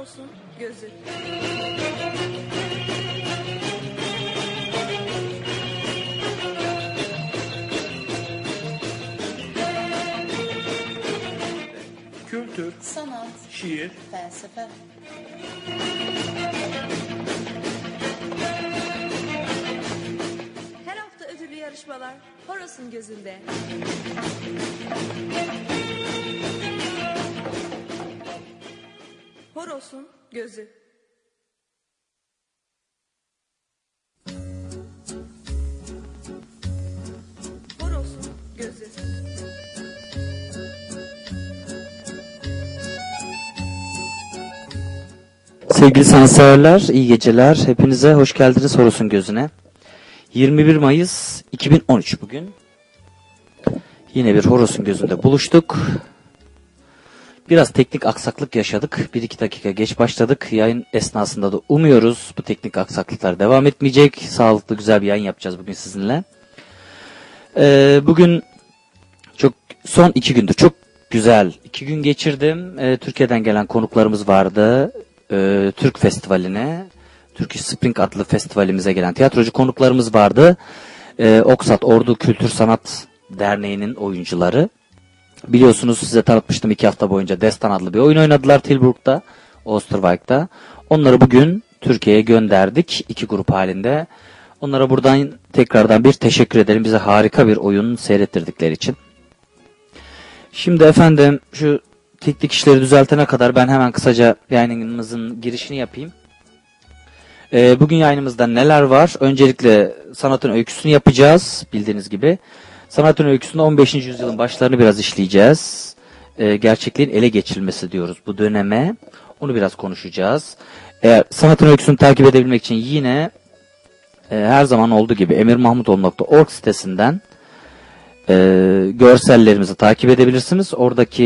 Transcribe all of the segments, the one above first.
Horos'un gözü. Kültür, sanat, şiir, felsefe, Her hafta ödüllü yarışmalar Horos'un gözünde. Horos'un gözü. Horos'un gözü. Sevgili sanatseverler, iyi geceler. Hepinize hoş geldiniz Horus'un gözüne. 21 Mayıs 2013 bugün. Yine bir Horus'un gözünde buluştuk. Biraz teknik aksaklık yaşadık. 1-2 dakika geç başladık. Yayın esnasında da umuyoruz bu teknik aksaklıklar devam etmeyecek. Sağlıklı güzel bir yayın yapacağız bugün sizinle. Ee, bugün çok son iki gündür çok güzel iki gün geçirdim. Ee, Türkiye'den gelen konuklarımız vardı. Ee, Türk Festivali'ne, Turkish Spring adlı festivalimize gelen tiyatrocu konuklarımız vardı. Ee, Oksat Ordu Kültür Sanat Derneği'nin oyuncuları. Biliyorsunuz size tanıtmıştım iki hafta boyunca Destan adlı bir oyun oynadılar Tilburg'da, Oosterwijk'ta. Onları bugün Türkiye'ye gönderdik iki grup halinde. Onlara buradan tekrardan bir teşekkür ederim. Bize harika bir oyun seyrettirdikleri için. Şimdi efendim şu teknik işleri düzeltene kadar ben hemen kısaca yayınımızın girişini yapayım. Ee, bugün yayınımızda neler var? Öncelikle sanatın öyküsünü yapacağız bildiğiniz gibi. Sanatın öyküsünde 15. yüzyılın başlarını biraz işleyeceğiz. Ee, gerçekliğin ele geçirilmesi diyoruz bu döneme. Onu biraz konuşacağız. Eğer sanatın öyküsünü takip edebilmek için yine e, her zaman olduğu gibi emirmahmutoğlu.org sitesinden e, görsellerimizi takip edebilirsiniz. Oradaki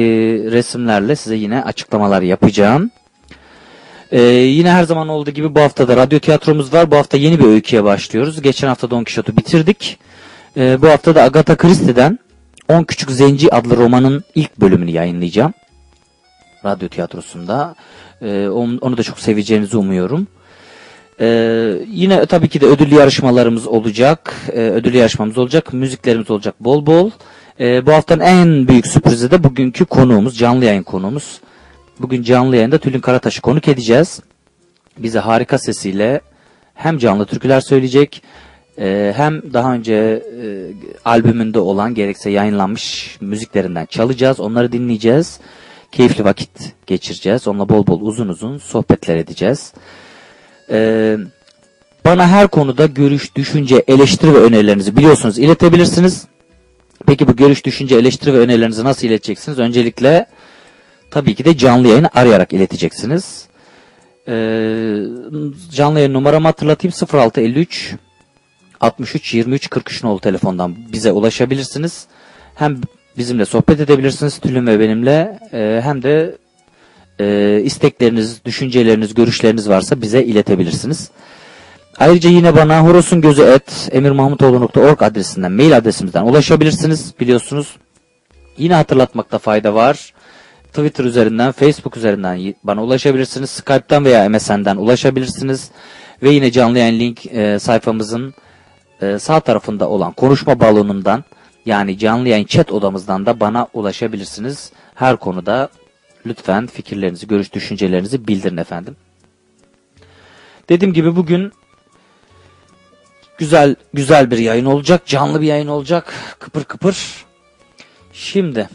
resimlerle size yine açıklamalar yapacağım. E, yine her zaman olduğu gibi bu hafta da radyo tiyatromuz var. Bu hafta yeni bir öyküye başlıyoruz. Geçen hafta Don Quixote'u bitirdik. E, bu hafta da Agatha Christie'den 10 Küçük Zenci adlı romanın ilk bölümünü yayınlayacağım. Radyo tiyatrosunda. E, onu, da çok seveceğinizi umuyorum. Ee, yine tabii ki de ödüllü yarışmalarımız olacak. Ee, ödüllü yarışmamız olacak. Müziklerimiz olacak bol bol. Ee, bu haftanın en büyük sürprizi de bugünkü konuğumuz, canlı yayın konuğumuz. Bugün canlı yayında Tülin Karataş'ı konuk edeceğiz. Bize harika sesiyle hem canlı türküler söyleyecek e, hem daha önce e, albümünde olan gerekse yayınlanmış müziklerinden çalacağız. Onları dinleyeceğiz. Keyifli vakit geçireceğiz. Onunla bol bol uzun uzun sohbetler edeceğiz. Ee, bana her konuda görüş, düşünce, eleştiri ve önerilerinizi biliyorsunuz iletebilirsiniz. Peki bu görüş, düşünce, eleştiri ve önerilerinizi nasıl ileteceksiniz? Öncelikle tabii ki de canlı yayını arayarak ileteceksiniz. Ee, canlı yayın numaramı hatırlatayım 0653 63 23 43 nolu telefondan bize ulaşabilirsiniz. Hem bizimle sohbet edebilirsiniz Tülün ve benimle e, hem de e, istekleriniz, düşünceleriniz, görüşleriniz varsa bize iletebilirsiniz. Ayrıca yine bana horosungözü et emirmahmutoğlu.org adresinden, mail adresimizden ulaşabilirsiniz biliyorsunuz. Yine hatırlatmakta fayda var. Twitter üzerinden, Facebook üzerinden bana ulaşabilirsiniz. Skype'tan veya MSN'den ulaşabilirsiniz. Ve yine canlı yayın link e, sayfamızın e, sağ tarafında olan konuşma balonundan yani canlı yayın chat odamızdan da bana ulaşabilirsiniz. Her konuda lütfen fikirlerinizi, görüş düşüncelerinizi bildirin efendim. Dediğim gibi bugün güzel güzel bir yayın olacak, canlı bir yayın olacak, kıpır kıpır. Şimdi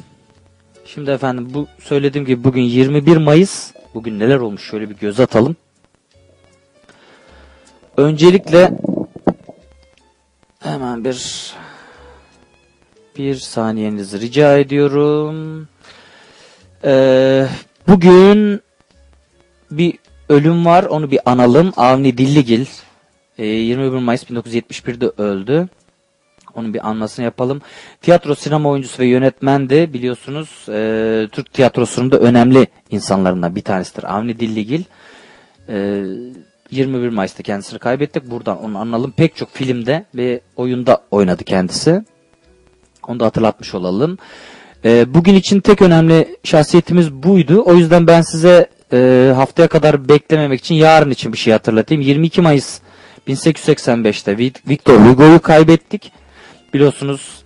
şimdi efendim bu söylediğim gibi bugün 21 Mayıs. Bugün neler olmuş şöyle bir göz atalım. Öncelikle hemen bir bir saniyenizi rica ediyorum. Ee, bugün bir ölüm var. Onu bir analım. Avni Dilligil. Ee, 21 Mayıs 1971'de öldü. Onun bir anmasını yapalım. Tiyatro, sinema oyuncusu ve yönetmendi. Biliyorsunuz ee, Türk tiyatrosunun da önemli insanlarından bir tanesidir. Avni Dilligil. Ee, 21 Mayıs'ta kendisini kaybettik. Buradan onu analım. Pek çok filmde ve oyunda oynadı kendisi. Onu da hatırlatmış olalım. Ee, bugün için tek önemli şahsiyetimiz buydu. O yüzden ben size e, haftaya kadar beklememek için yarın için bir şey hatırlatayım. 22 Mayıs 1885'te Vi- Victor Hugo'yu kaybettik. Biliyorsunuz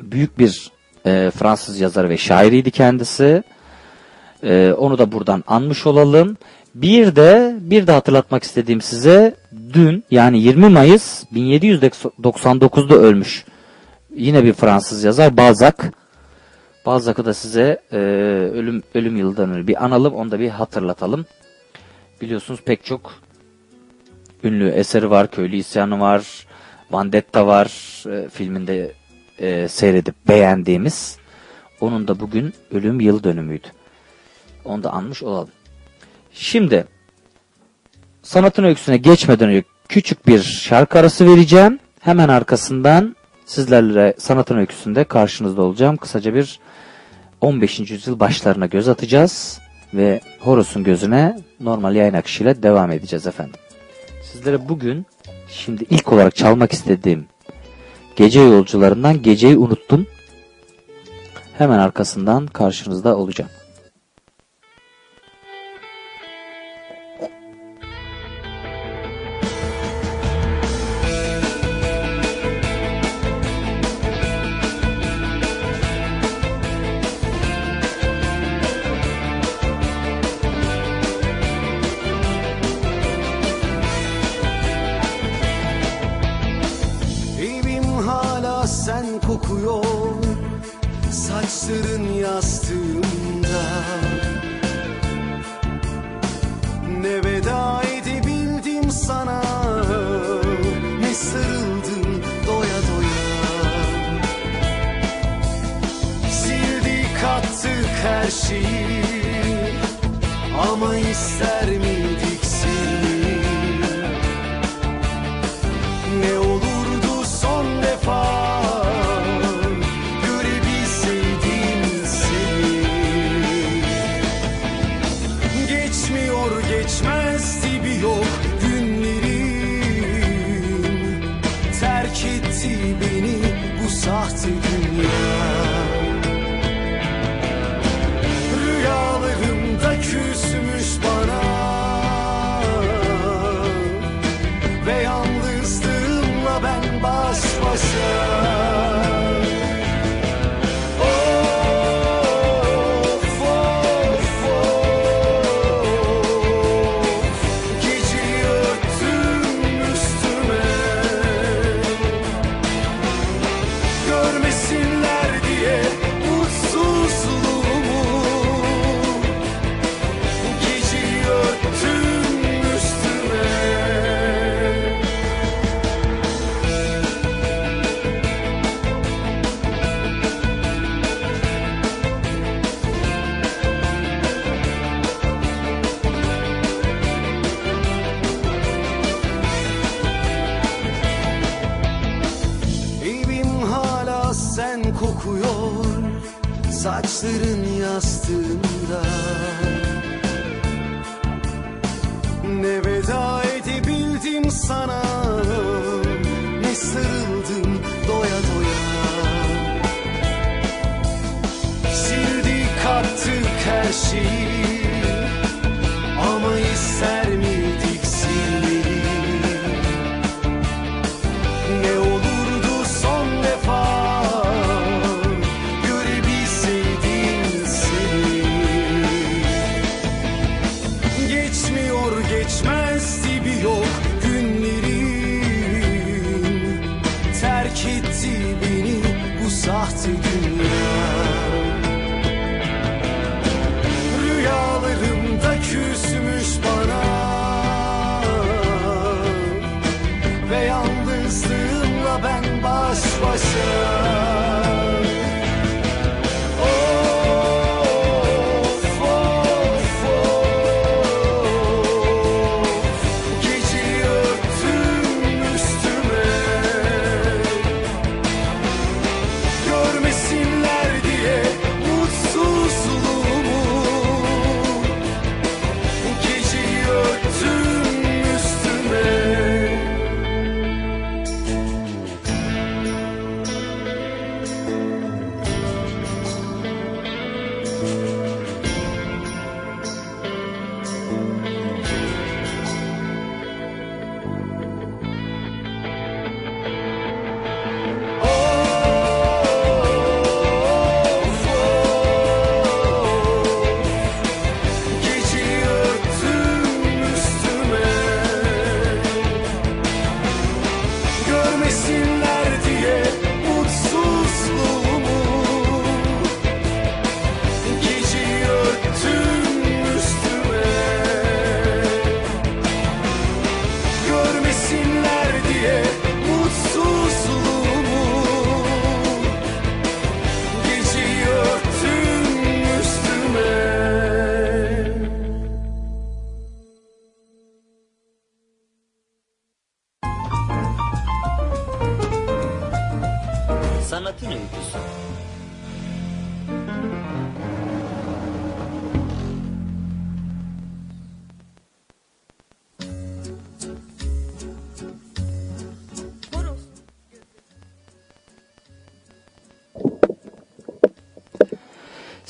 büyük bir e, Fransız yazarı ve şairiydi kendisi. E, onu da buradan anmış olalım. Bir de bir de hatırlatmak istediğim size dün yani 20 Mayıs 1799'da ölmüş. Yine bir Fransız yazar Balzac. Balzac'ı da size e, ölüm ölüm yıldan önce bir analım, onu da bir hatırlatalım. Biliyorsunuz pek çok ünlü eseri var, Köylü İsyanı var, Vendetta var, e, filminde e, seyredip beğendiğimiz. Onun da bugün ölüm yıl dönümüydü. Onu da anmış olalım. Şimdi sanatın öyküsüne geçmeden önce küçük bir şarkı arası vereceğim. Hemen arkasından sizlerle sanatın öyküsünde karşınızda olacağım. Kısaca bir 15. yüzyıl başlarına göz atacağız ve Horus'un gözüne normal yayın akışıyla devam edeceğiz efendim. Sizlere bugün şimdi ilk olarak çalmak istediğim gece yolcularından geceyi unuttum. Hemen arkasından karşınızda olacağım.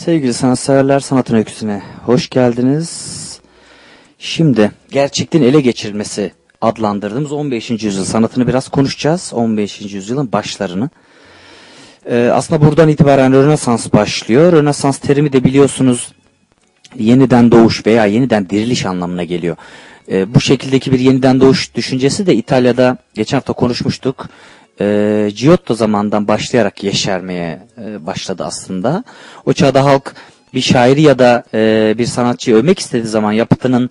Sevgili sanatseverler sanatın öyküsüne hoş geldiniz. Şimdi gerçekliğin ele geçirilmesi adlandırdığımız 15. yüzyıl sanatını biraz konuşacağız. 15. yüzyılın başlarını. Ee, aslında buradan itibaren Rönesans başlıyor. Rönesans terimi de biliyorsunuz yeniden doğuş veya yeniden diriliş anlamına geliyor. Ee, bu şekildeki bir yeniden doğuş düşüncesi de İtalya'da geçen hafta konuşmuştuk. Ee, Giotto zamandan başlayarak yeşermeye e, başladı aslında. O çağda halk bir şairi ya da e, bir sanatçıyı övmek istediği zaman yapıtının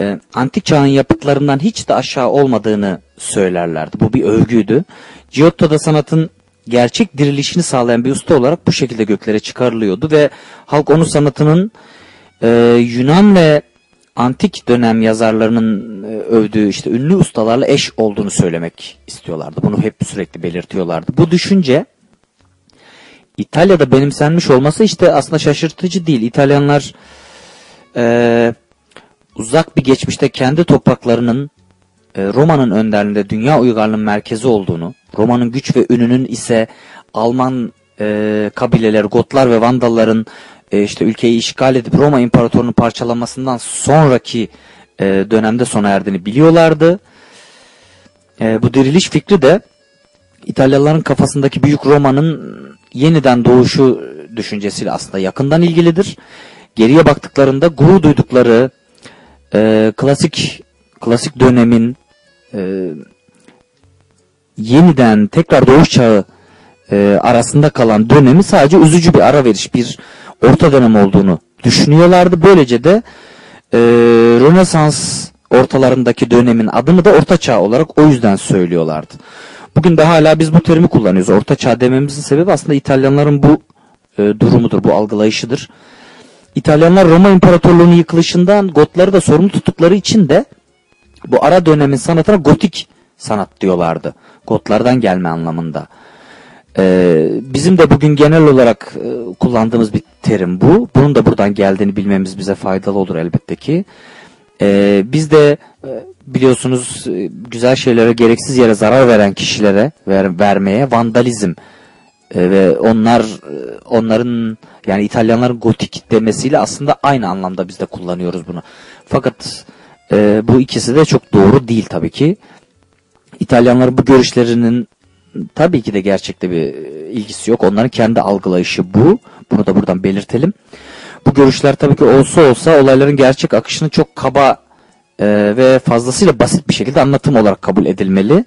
e, antik çağın yapıtlarından hiç de aşağı olmadığını söylerlerdi. Bu bir övgüydü. Giotto da sanatın gerçek dirilişini sağlayan bir usta olarak bu şekilde göklere çıkarılıyordu ve halk onu sanatının e, Yunan ve antik dönem yazarlarının e, övdüğü işte ünlü ustalarla eş olduğunu söylemek istiyorlardı. Bunu hep sürekli belirtiyorlardı. Bu düşünce İtalya'da benimsenmiş olması işte aslında şaşırtıcı değil. İtalyanlar e, uzak bir geçmişte kendi topraklarının e, Roma'nın önderliğinde dünya uygarlığının merkezi olduğunu, Roma'nın güç ve ününün ise Alman e, kabileler, Gotlar ve Vandalların e, işte ülkeyi işgal edip Roma İmparatorluğu'nun parçalanmasından sonraki e, dönemde sona erdiğini biliyorlardı. E, bu diriliş fikri de İtalyalıların kafasındaki büyük Roma'nın yeniden doğuşu düşüncesiyle aslında yakından ilgilidir. Geriye baktıklarında gurur duydukları e, klasik klasik dönemin yeniden tekrar doğuş çağı arasında kalan dönemi sadece üzücü bir ara veriş, bir orta dönem olduğunu düşünüyorlardı. Böylece de e, Rönesans ortalarındaki dönemin adını da Orta Çağ olarak o yüzden söylüyorlardı. Bugün de hala biz bu terimi kullanıyoruz. Orta Çağ dememizin sebebi aslında İtalyanların bu e, durumudur, bu algılayışıdır. İtalyanlar Roma İmparatorluğu'nun yıkılışından Gotları da sorumlu tuttukları için de bu ara dönemin sanatına gotik sanat diyorlardı. Gotlardan gelme anlamında. Ee, bizim de bugün genel olarak e, kullandığımız bir terim bu. Bunun da buradan geldiğini bilmemiz bize faydalı olur elbette ki. Ee, biz de e, biliyorsunuz e, güzel şeylere gereksiz yere zarar veren kişilere ver, vermeye vandalizm e, ve onlar e, onların yani İtalyanların gotik demesiyle aslında aynı anlamda biz de kullanıyoruz bunu. Fakat e, bu ikisi de çok doğru değil tabii ki. İtalyanların bu görüşlerinin tabii ki de gerçekte bir e, ilgisi yok. Onların kendi algılayışı bu. Bunu da buradan belirtelim. Bu görüşler tabii ki olsa olsa olayların gerçek akışını çok kaba e, ve fazlasıyla basit bir şekilde anlatım olarak kabul edilmeli.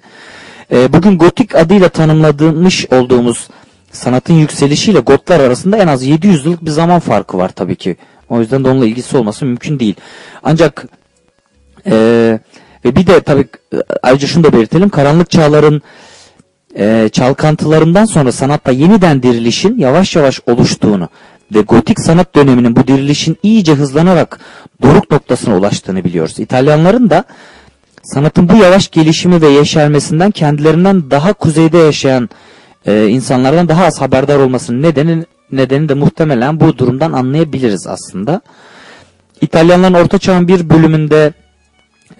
E, bugün gotik adıyla tanımladığımız olduğumuz sanatın yükselişiyle Gotlar arasında en az 700 yıllık bir zaman farkı var tabii ki. O yüzden de onunla ilgisi olması mümkün değil. Ancak e, ve bir de tabii e, ayrıca şunu da belirtelim. Karanlık çağların e, çalkantılarından sonra sanatta yeniden dirilişin yavaş yavaş oluştuğunu ve gotik sanat döneminin bu dirilişin iyice hızlanarak doruk noktasına ulaştığını biliyoruz. İtalyanların da sanatın bu yavaş gelişimi ve yeşermesinden kendilerinden daha kuzeyde yaşayan e, insanlardan daha az haberdar olmasının nedeni, nedeni de muhtemelen bu durumdan anlayabiliriz aslında. İtalyanların orta çağın bir bölümünde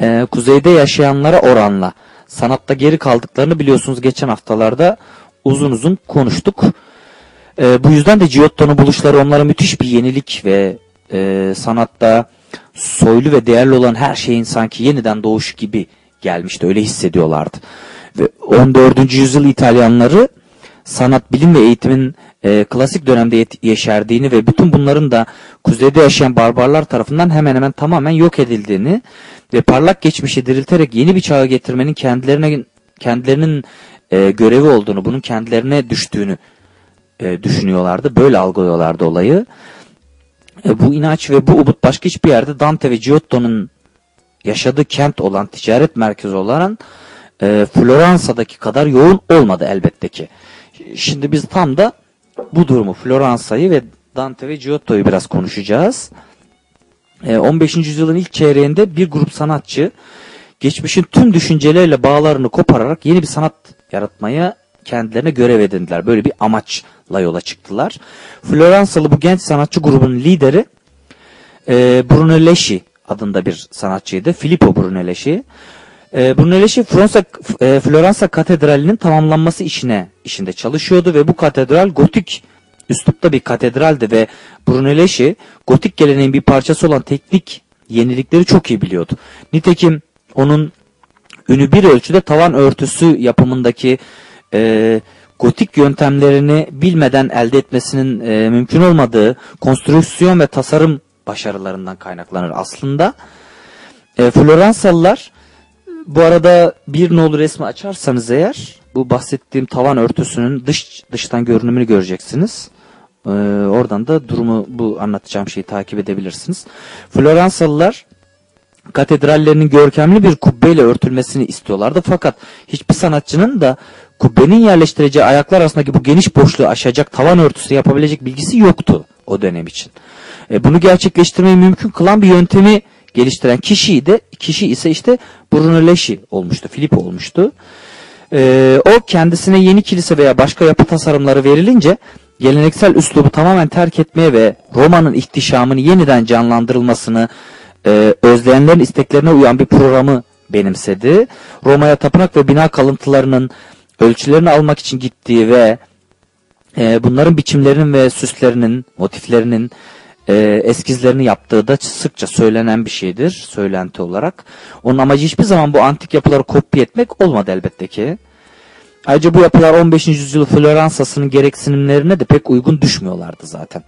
e, kuzeyde yaşayanlara oranla sanatta geri kaldıklarını biliyorsunuz geçen haftalarda uzun uzun konuştuk. E, bu yüzden de Giotto'nun buluşları onlara müthiş bir yenilik ve e, sanatta soylu ve değerli olan her şeyin sanki yeniden doğuş gibi gelmişti. Öyle hissediyorlardı. Ve 14. yüzyıl İtalyanları sanat, bilim ve eğitimin e, klasik dönemde yeşerdiğini ve bütün bunların da kuzeyde yaşayan barbarlar tarafından hemen hemen tamamen yok edildiğini ve parlak geçmişi dirilterek yeni bir çağa getirmenin kendilerine kendilerinin e, görevi olduğunu, bunun kendilerine düştüğünü e, düşünüyorlardı. Böyle algılıyorlardı olayı. E, bu inanç ve bu umut başka hiçbir yerde Dante ve Giotto'nun yaşadığı kent olan ticaret merkezi olan e, Floransa'daki kadar yoğun olmadı elbette ki. Şimdi biz tam da bu durumu Floransa'yı ve Dante ve Giotto'yu biraz konuşacağız. E, 15. yüzyılın ilk çeyreğinde bir grup sanatçı geçmişin tüm düşünceleriyle bağlarını kopararak yeni bir sanat yaratmaya kendilerine görev edindiler. Böyle bir amaçla yola çıktılar. Floransalı bu genç sanatçı grubunun lideri e, Brunelleschi adında bir sanatçıydı. Filippo Brunelleschi. E, Brunelleschi Floransa, e, Floransa Katedrali'nin tamamlanması işine işinde çalışıyordu ve bu katedral gotik üslupta bir katedraldi ve Brunelleschi gotik geleneğin bir parçası olan teknik yenilikleri çok iyi biliyordu. Nitekim onun ünü bir ölçüde tavan örtüsü yapımındaki e, gotik yöntemlerini bilmeden elde etmesinin e, mümkün olmadığı konstrüksiyon ve tasarım başarılarından kaynaklanır aslında. E, Floransalılar bu arada bir nolu resmi açarsanız eğer bu bahsettiğim tavan örtüsünün dış dıştan görünümünü göreceksiniz. Ee, oradan da durumu bu anlatacağım şeyi takip edebilirsiniz. Floransalılar katedrallerinin görkemli bir kubbeyle örtülmesini istiyorlardı. Fakat hiçbir sanatçının da kubbenin yerleştireceği ayaklar arasındaki bu geniş boşluğu aşacak tavan örtüsü yapabilecek bilgisi yoktu o dönem için. E, bunu gerçekleştirmeyi mümkün kılan bir yöntemi geliştiren kişiyi de kişi ise işte Brunelleschi olmuştu, Filippo olmuştu. E, o kendisine yeni kilise veya başka yapı tasarımları verilince geleneksel üslubu tamamen terk etmeye ve Roma'nın ihtişamını yeniden canlandırılmasını e, özleyenlerin isteklerine uyan bir programı benimsedi. Roma'ya tapınak ve bina kalıntılarının ölçülerini almak için gittiği ve e, bunların biçimlerinin ve süslerinin, motiflerinin e, eskizlerini yaptığı da sıkça söylenen bir şeydir, söylenti olarak. Onun amacı hiçbir zaman bu antik yapıları kopya etmek olmadı elbette ki. Ayrıca bu yapılar 15. yüzyıl Floransa'sının gereksinimlerine de pek uygun düşmüyorlardı zaten.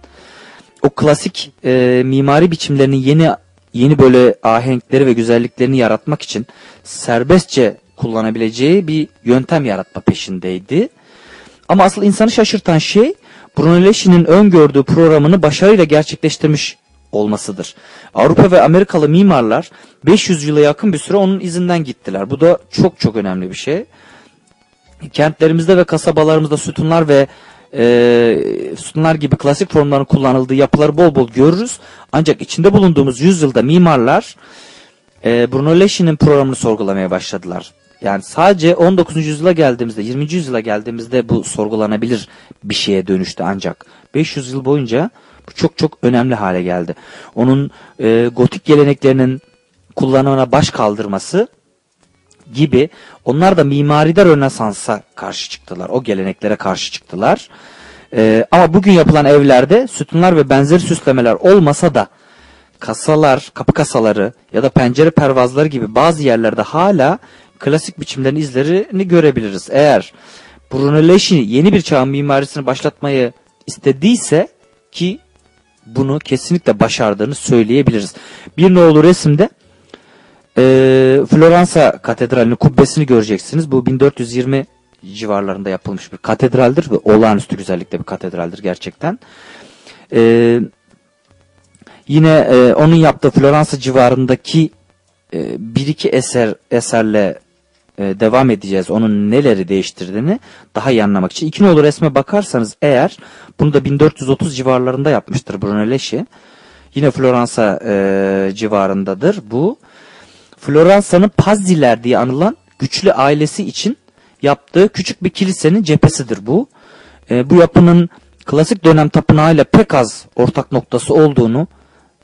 O klasik e, mimari biçimlerinin yeni yeni böyle ahenkleri ve güzelliklerini yaratmak için serbestçe kullanabileceği bir yöntem yaratma peşindeydi. Ama asıl insanı şaşırtan şey Brunelleschi'nin öngördüğü programını başarıyla gerçekleştirmiş olmasıdır. Avrupa ve Amerikalı mimarlar 500 yıla yakın bir süre onun izinden gittiler. Bu da çok çok önemli bir şey. Kentlerimizde ve kasabalarımızda sütunlar ve e, sütunlar gibi klasik formların kullanıldığı yapıları bol bol görürüz. Ancak içinde bulunduğumuz yüzyılda mimarlar e, Brunelleschi'nin programını sorgulamaya başladılar. Yani sadece 19. yüzyıla geldiğimizde, 20. yüzyıla geldiğimizde bu sorgulanabilir bir şeye dönüştü ancak. 500 yıl boyunca bu çok çok önemli hale geldi. Onun e, gotik geleneklerinin kullanımına baş kaldırması gibi onlar da mimaride Rönesans'a karşı çıktılar. O geleneklere karşı çıktılar. E, ama bugün yapılan evlerde sütunlar ve benzeri süslemeler olmasa da kasalar, kapı kasaları ya da pencere pervazları gibi bazı yerlerde hala klasik biçimlerin izlerini görebiliriz. Eğer Brunelleschi yeni bir çağın mimarisini başlatmayı istediyse ki bunu kesinlikle başardığını söyleyebiliriz. Bir nolu resimde e, Floransa Katedrali'nin kubbesini göreceksiniz. Bu 1420 civarlarında yapılmış bir katedraldir ve olağanüstü güzellikte bir katedraldir gerçekten. E, yine e, onun yaptığı Floransa civarındaki e, bir iki eser eserle e, devam edeceğiz. Onun neleri değiştirdiğini daha iyi anlamak için. İki nolu resme bakarsanız eğer bunu da 1430 civarlarında yapmıştır Brunelleschi. Yine Floransa e, civarındadır bu. Floransa'nın Pazziler diye anılan güçlü ailesi için yaptığı küçük bir kilisenin cephesidir bu. E, bu yapının klasik dönem tapınağıyla pek az ortak noktası olduğunu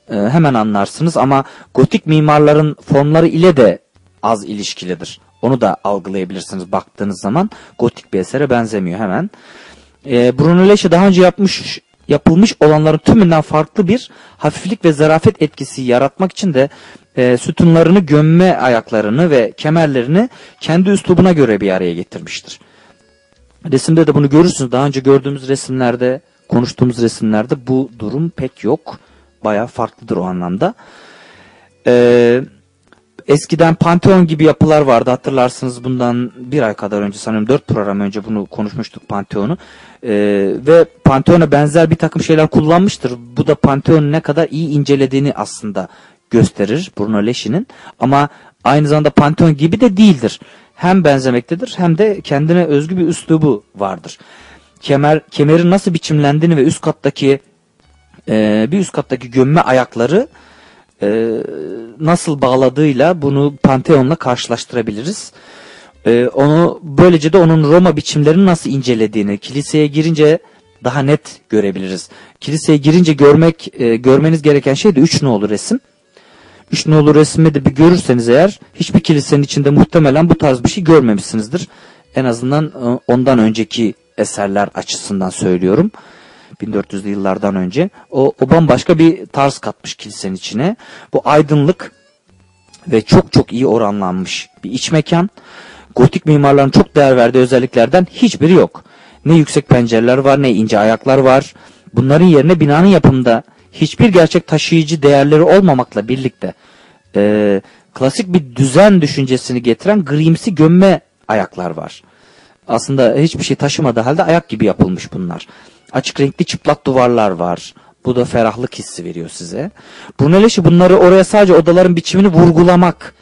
e, hemen anlarsınız ama gotik mimarların formları ile de az ilişkilidir. Onu da algılayabilirsiniz baktığınız zaman gotik bir esere benzemiyor hemen. E, Brunelleschi daha önce yapmış yapılmış olanların tümünden farklı bir hafiflik ve zarafet etkisi yaratmak için de e, sütunlarını, gömme ayaklarını ve kemerlerini kendi üslubuna göre bir araya getirmiştir. Resimde de bunu görürsünüz. Daha önce gördüğümüz resimlerde, konuştuğumuz resimlerde bu durum pek yok. Baya farklıdır o anlamda. Eee Eskiden Pantheon gibi yapılar vardı hatırlarsınız bundan bir ay kadar önce sanırım dört program önce bunu konuşmuştuk Pantheon'u. Ee, ve Pantheon'a benzer bir takım şeyler kullanmıştır. Bu da Pantheon'u ne kadar iyi incelediğini aslında gösterir Brunelleschi'nin. Ama aynı zamanda Pantheon gibi de değildir. Hem benzemektedir hem de kendine özgü bir üslubu vardır. Kemer, kemerin nasıl biçimlendiğini ve üst kattaki e, bir üst kattaki gömme ayakları e, nasıl bağladığıyla bunu Pantheon'la karşılaştırabiliriz. E, onu böylece de onun Roma biçimlerini nasıl incelediğini kiliseye girince daha net görebiliriz. Kiliseye girince görmek e, görmeniz gereken şey de üç nolu resim. Üç nolu resmi de bir görürseniz eğer hiçbir kilisenin içinde muhtemelen bu tarz bir şey görmemişsinizdir. En azından e, ondan önceki eserler açısından söylüyorum. 1400'lü yıllardan önce. O, o bambaşka bir tarz katmış kilisenin içine. Bu aydınlık ve çok çok iyi oranlanmış bir iç mekan. Gotik mimarların çok değer verdiği özelliklerden hiçbiri yok. Ne yüksek pencereler var ne ince ayaklar var. Bunların yerine binanın yapımında hiçbir gerçek taşıyıcı değerleri olmamakla birlikte e, klasik bir düzen düşüncesini getiren grimsi gömme ayaklar var. Aslında hiçbir şey taşımadığı halde ayak gibi yapılmış bunlar. Açık renkli çıplak duvarlar var. Bu da ferahlık hissi veriyor size. Brunelleschi bunları oraya sadece odaların biçimini vurgulamak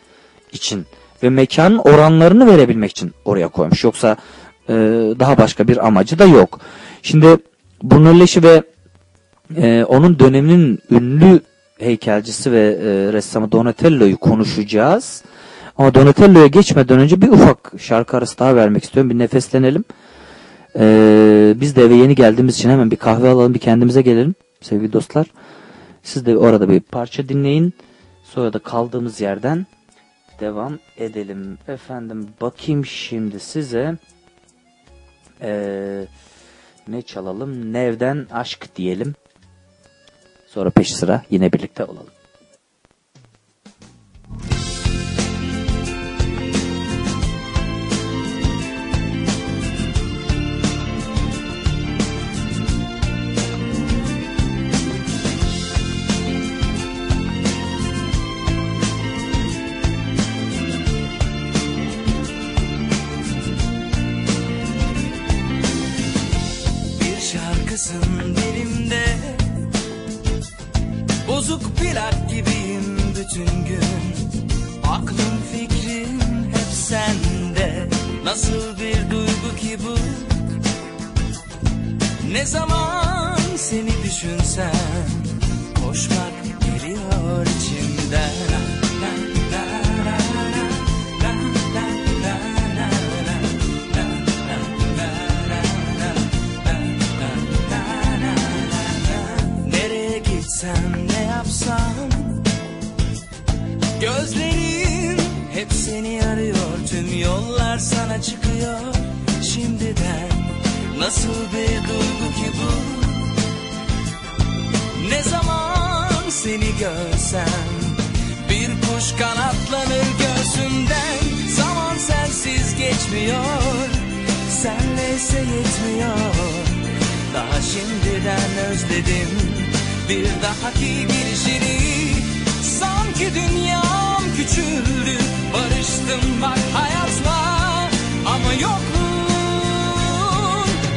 için ve mekanın oranlarını verebilmek için oraya koymuş. Yoksa e, daha başka bir amacı da yok. Şimdi Brunelleschi ve e, onun döneminin ünlü heykelcisi ve e, ressamı Donatello'yu konuşacağız. Ama Donatello'ya geçmeden önce bir ufak şarkı arası daha vermek istiyorum. Bir nefeslenelim. E, biz de eve yeni geldiğimiz için hemen bir kahve alalım, bir kendimize gelelim sevgili dostlar. Siz de orada bir parça dinleyin. Sonra da kaldığımız yerden devam edelim. Efendim bakayım şimdi size ee, ne çalalım? Nev'den aşk diyelim. Sonra peş sıra yine birlikte olalım. Bozuk plak gibiyim bütün gün. Aklım fikrim hep sende. Nasıl bir duygu ki bu? Ne zaman seni düşünsem? Koşmak geliyor içimden. Gitsem yapsam? Gözlerim hep seni arıyor Tüm yollar sana çıkıyor. Şimdiden Nasıl bir duygu ki bu? Ne zaman seni görsem? Bir kuş kanatlanır göğsümden. Zaman sensiz geçmiyor Senle ise yetmiyor. Daha şimdiden özledim Bir dahaki girişini Sanki dünyam küçüldü Barıştım bak hayatla. Ama yokluğun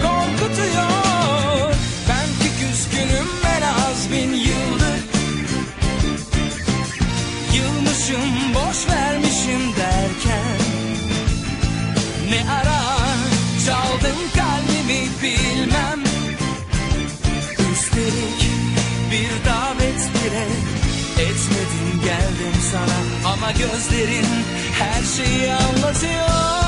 korkutuyor. Ben ki küskünüm en az bin yıldır. Yılmışım boş vermişim Gözlerin her şeyi anlatıyor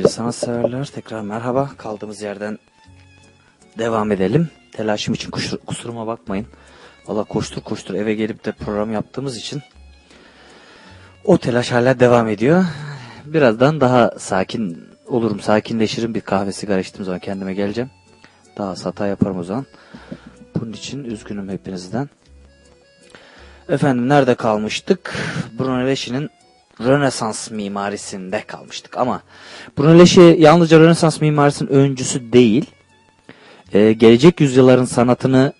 Sevgili sanatseverler tekrar merhaba. Kaldığımız yerden devam edelim. Telaşım için kusur- kusuruma bakmayın. Valla koştur koştur eve gelip de program yaptığımız için o telaş hala devam ediyor. Birazdan daha sakin olurum, sakinleşirim. Bir kahve sigara içtiğim zaman kendime geleceğim. Daha hata yaparım o zaman. Bunun için üzgünüm hepinizden. Efendim nerede kalmıştık? Brunelleschi'nin Rönesans mimarisinde kalmıştık ama Brunelleschi yalnızca Rönesans mimarisinin öncüsü değil, e, gelecek yüzyılların sanatını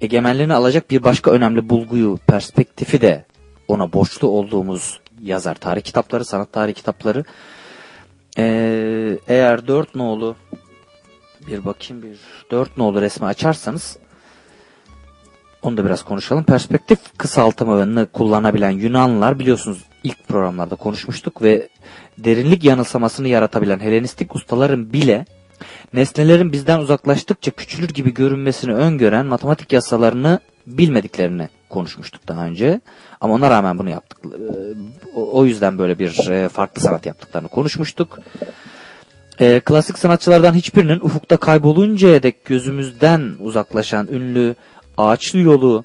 egemenliğini alacak bir başka önemli bulguyu, perspektifi de ona borçlu olduğumuz yazar. Tarih kitapları, sanat tarih kitapları. E, eğer dört nolu bir bakayım bir dört nolu resmi açarsanız onu da biraz konuşalım. Perspektif kısaltımını kullanabilen Yunanlılar biliyorsunuz ilk programlarda konuşmuştuk ve derinlik yanılsamasını yaratabilen Helenistik ustaların bile nesnelerin bizden uzaklaştıkça küçülür gibi görünmesini öngören matematik yasalarını bilmediklerini konuşmuştuk daha önce. Ama ona rağmen bunu yaptık. Ee, o- yüzden böyle bir e, farklı sanat yaptıklarını konuşmuştuk. Ee, klasik sanatçılardan hiçbirinin ufukta kayboluncaya dek gözümüzden uzaklaşan ünlü ağaçlı yolu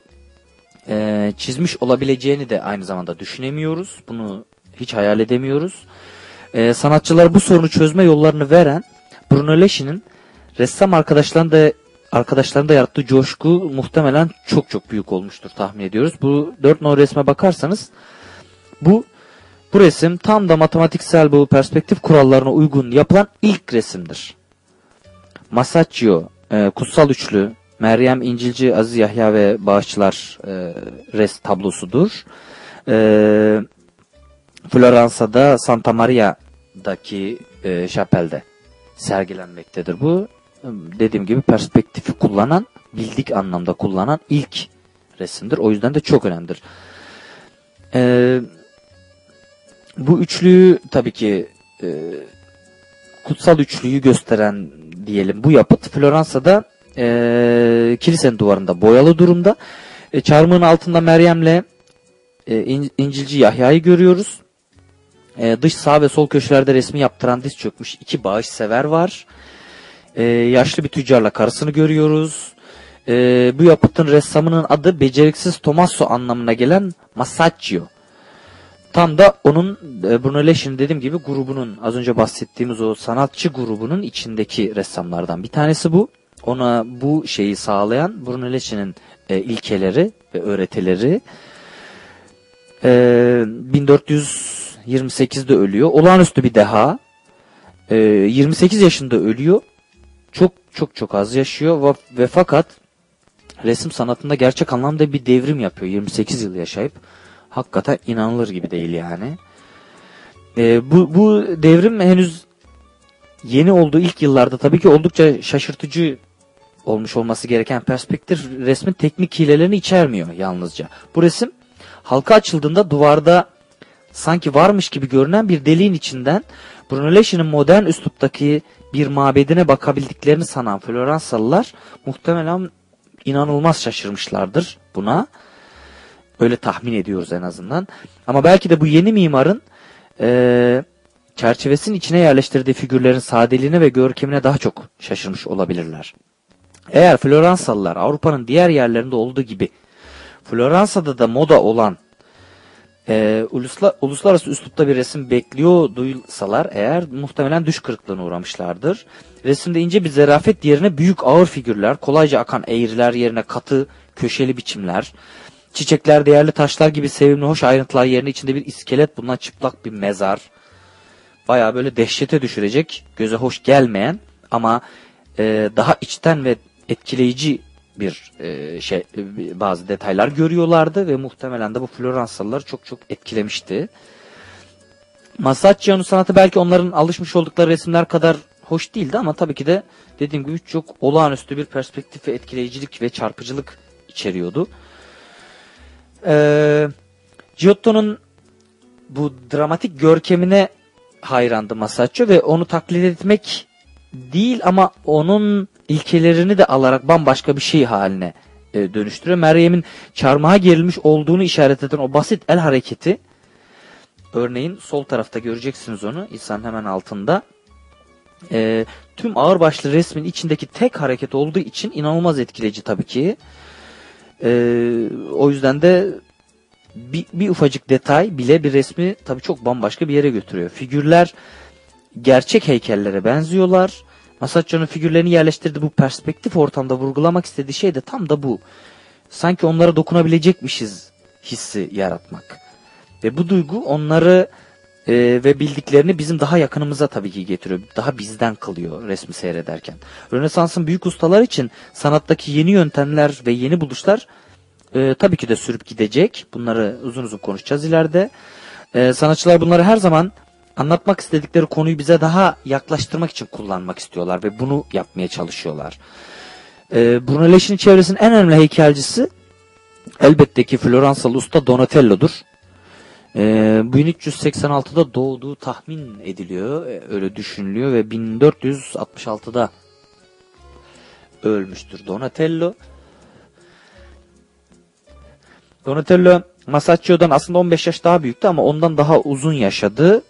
e, çizmiş olabileceğini de aynı zamanda düşünemiyoruz. Bunu hiç hayal edemiyoruz. E, sanatçılar bu sorunu çözme yollarını veren Brunelleschi'nin ressam arkadaşlarının da arkadaşlarının da yarattığı coşku muhtemelen çok çok büyük olmuştur tahmin ediyoruz. Bu dört no resme bakarsanız bu bu resim tam da matematiksel bu perspektif kurallarına uygun yapılan ilk resimdir. Masaccio, e, Kutsal Üçlü, Meryem İncilci, Aziz Yahya ve Bağışçılar e, res tablosudur. E, Floransa'da Santa Maria'daki e, şapelde sergilenmektedir bu. Dediğim gibi perspektifi kullanan, bildik anlamda kullanan ilk resimdir. O yüzden de çok önemlidir. E, bu üçlüyü tabii ki e, kutsal üçlüyü gösteren diyelim bu yapıt Floransa'da e, kilisenin duvarında boyalı durumda. E, çarmıhın altında Meryem'le e, İn- İncilci Yahya'yı görüyoruz. E, dış sağ ve sol köşelerde resmi yaptıran diz çökmüş iki bağış sever var. E, yaşlı bir tüccarla karısını görüyoruz. E, bu yapıtın ressamının adı beceriksiz Tommaso anlamına gelen Masaccio. Tam da onun e, Brunelleschi'nin dediğim gibi grubunun az önce bahsettiğimiz o sanatçı grubunun içindeki ressamlardan bir tanesi bu. Ona bu şeyi sağlayan Brunelleschi'nin e, ilkeleri ve öğretileri. E, 1428'de ölüyor. Olağanüstü bir deha. E, 28 yaşında ölüyor. Çok çok çok az yaşıyor ve, ve fakat resim sanatında gerçek anlamda bir devrim yapıyor 28 yıl yaşayıp hakikaten inanılır gibi değil yani. Ee, bu, bu devrim henüz yeni olduğu ilk yıllarda tabii ki oldukça şaşırtıcı olmuş olması gereken perspektif resmin teknik hilelerini içermiyor yalnızca. Bu resim halka açıldığında duvarda sanki varmış gibi görünen bir deliğin içinden Brunelleschi'nin modern üsluptaki bir mabedine bakabildiklerini sanan Floransalılar muhtemelen inanılmaz şaşırmışlardır buna. Öyle tahmin ediyoruz en azından. Ama belki de bu yeni mimarın eee, çerçevesinin içine yerleştirdiği figürlerin sadeliğine ve görkemine daha çok şaşırmış olabilirler. Eğer Floransalılar Avrupa'nın diğer yerlerinde olduğu gibi Floransa'da da moda olan eee, ulusla- uluslararası üslupta bir resim bekliyor duysalar eğer muhtemelen düş kırıklığına uğramışlardır. Resimde ince bir zarafet yerine büyük ağır figürler, kolayca akan eğriler yerine katı köşeli biçimler, Çiçekler, değerli taşlar gibi sevimli hoş ayrıntılar yerine içinde bir iskelet bulunan çıplak bir mezar. Baya böyle dehşete düşürecek, göze hoş gelmeyen ama e, daha içten ve etkileyici bir e, şey e, bazı detaylar görüyorlardı ve muhtemelen de bu Floransalıları çok çok etkilemişti. Masaccio'nun sanatı belki onların alışmış oldukları resimler kadar hoş değildi ama tabii ki de dediğim gibi çok olağanüstü bir perspektif ve etkileyicilik ve çarpıcılık içeriyordu. Ee, Giotto'nun bu dramatik görkemine hayrandı Masaccio ve onu taklit etmek değil ama onun ilkelerini de alarak bambaşka bir şey haline e, dönüştürüyor. Meryem'in çarmıha gerilmiş olduğunu işaret eden o basit el hareketi örneğin sol tarafta göreceksiniz onu İsa'nın hemen altında e, tüm ağırbaşlı resmin içindeki tek hareket olduğu için inanılmaz etkileyici tabii ki. E, o yüzden de bir, bir ufacık detay bile bir resmi tabii çok bambaşka bir yere götürüyor. Figürler gerçek heykellere benziyorlar. Masacco'nun figürlerini yerleştirdiği bu perspektif ortamda vurgulamak istediği şey de tam da bu. Sanki onlara dokunabilecekmişiz hissi yaratmak. Ve bu duygu onları e, ve bildiklerini bizim daha yakınımıza tabii ki getiriyor. Daha bizden kılıyor resmi seyrederken. Rönesans'ın büyük ustalar için sanattaki yeni yöntemler ve yeni buluşlar e, tabii ki de sürüp gidecek. Bunları uzun uzun konuşacağız ileride. E, sanatçılar bunları her zaman anlatmak istedikleri konuyu bize daha yaklaştırmak için kullanmak istiyorlar ve bunu yapmaya çalışıyorlar. E, Brunelleschi'nin çevresinin en önemli heykelcisi elbette ki Floransalı usta Donatello'dur. E, 1386'da doğduğu tahmin ediliyor, e, öyle düşünülüyor ve 1466'da ölmüştür Donatello. Donatello Masaccio'dan aslında 15 yaş daha büyüktü ama ondan daha uzun yaşadı.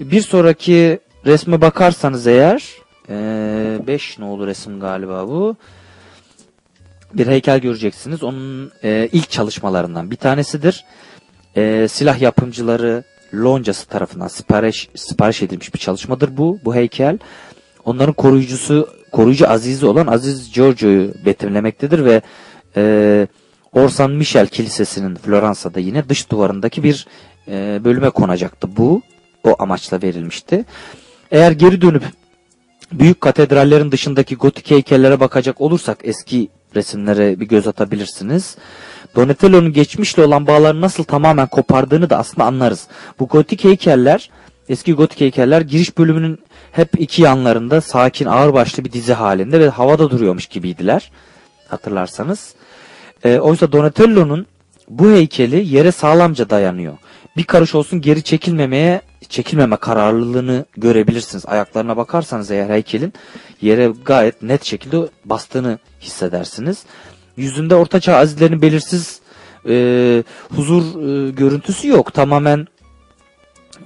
Bir sonraki resme bakarsanız eğer 5 ne olur resim galiba bu. Bir heykel göreceksiniz. Onun e, ilk çalışmalarından bir tanesidir. E, silah yapımcıları loncası tarafından sipariş, sipariş edilmiş bir çalışmadır bu. Bu heykel. Onların koruyucusu, koruyucu azizi olan Aziz Giorgio'yu betimlemektedir ve e, Orsan Michel Kilisesi'nin Floransa'da yine dış duvarındaki bir e, bölüme konacaktı bu. O amaçla verilmişti. Eğer geri dönüp büyük katedrallerin dışındaki gotik heykellere bakacak olursak eski resimlere bir göz atabilirsiniz. Donatello'nun geçmişle olan bağlarını nasıl tamamen kopardığını da aslında anlarız. Bu gotik heykeller, eski gotik heykeller giriş bölümünün hep iki yanlarında sakin ağırbaşlı bir dizi halinde ve havada duruyormuş gibiydiler. Hatırlarsanız. E, oysa Donatello'nun bu heykeli yere sağlamca dayanıyor. Bir karış olsun geri çekilmemeye çekilmeme kararlılığını görebilirsiniz. Ayaklarına bakarsanız eğer heykelin yere gayet net şekilde bastığını hissedersiniz. Yüzünde ortaçağ azizlerinin belirsiz e, huzur e, görüntüsü yok. Tamamen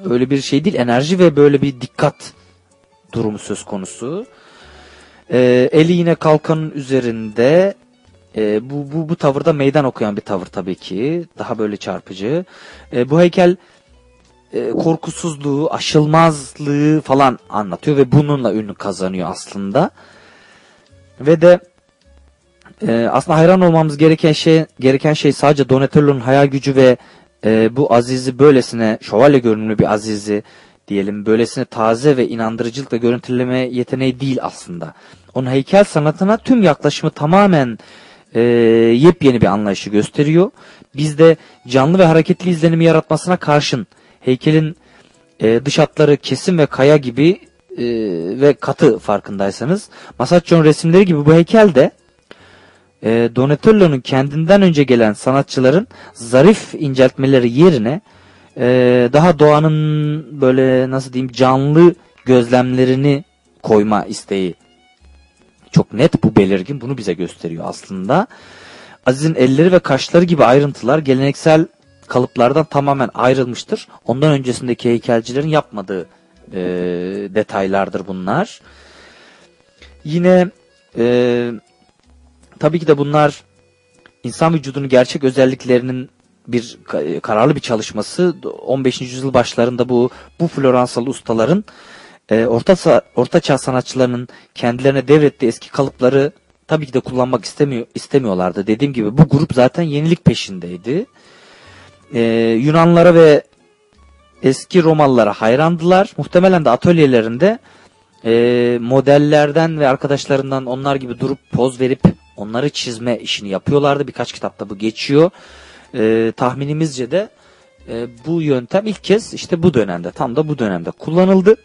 öyle bir şey değil. Enerji ve böyle bir dikkat durumu söz konusu. E, eli yine kalkanın üzerinde e, bu, bu, bu tavırda meydan okuyan bir tavır tabii ki. Daha böyle çarpıcı. E, bu heykel e, korkusuzluğu, aşılmazlığı falan anlatıyor ve bununla ünlü kazanıyor aslında. Ve de e, aslında hayran olmamız gereken şey gereken şey sadece Donatello'nun hayal gücü ve e, bu Aziz'i böylesine şövalye görünümlü bir Aziz'i diyelim böylesine taze ve inandırıcılıkla görüntüleme yeteneği değil aslında. Onun heykel sanatına tüm yaklaşımı tamamen e, yepyeni bir anlayışı gösteriyor. Bizde canlı ve hareketli izlenimi yaratmasına karşın heykelin e, dış hatları kesim ve kaya gibi e, ve katı farkındaysanız Masaccio'nun resimleri gibi bu heykel de e, Donatello'nun kendinden önce gelen sanatçıların zarif inceltmeleri yerine e, daha doğanın böyle nasıl diyeyim canlı gözlemlerini koyma isteği çok net bu belirgin bunu bize gösteriyor aslında. Aziz'in elleri ve kaşları gibi ayrıntılar geleneksel kalıplardan tamamen ayrılmıştır. Ondan öncesindeki heykelcilerin yapmadığı e, detaylardır bunlar. Yine e, tabii ki de bunlar insan vücudunun gerçek özelliklerinin bir kararlı bir çalışması 15. yüzyıl başlarında bu bu Floransalı ustaların e, orta orta sanatçılarının kendilerine devrettiği eski kalıpları tabii ki de kullanmak istemiyor istemiyorlardı. Dediğim gibi bu grup zaten yenilik peşindeydi. E, Yunanlara ve eski Romalılara hayrandılar. Muhtemelen de atölyelerinde e, modellerden ve arkadaşlarından onlar gibi durup poz verip onları çizme işini yapıyorlardı. Birkaç kitapta bu geçiyor. E, tahminimizce de e, bu yöntem ilk kez işte bu dönemde tam da bu dönemde kullanıldı.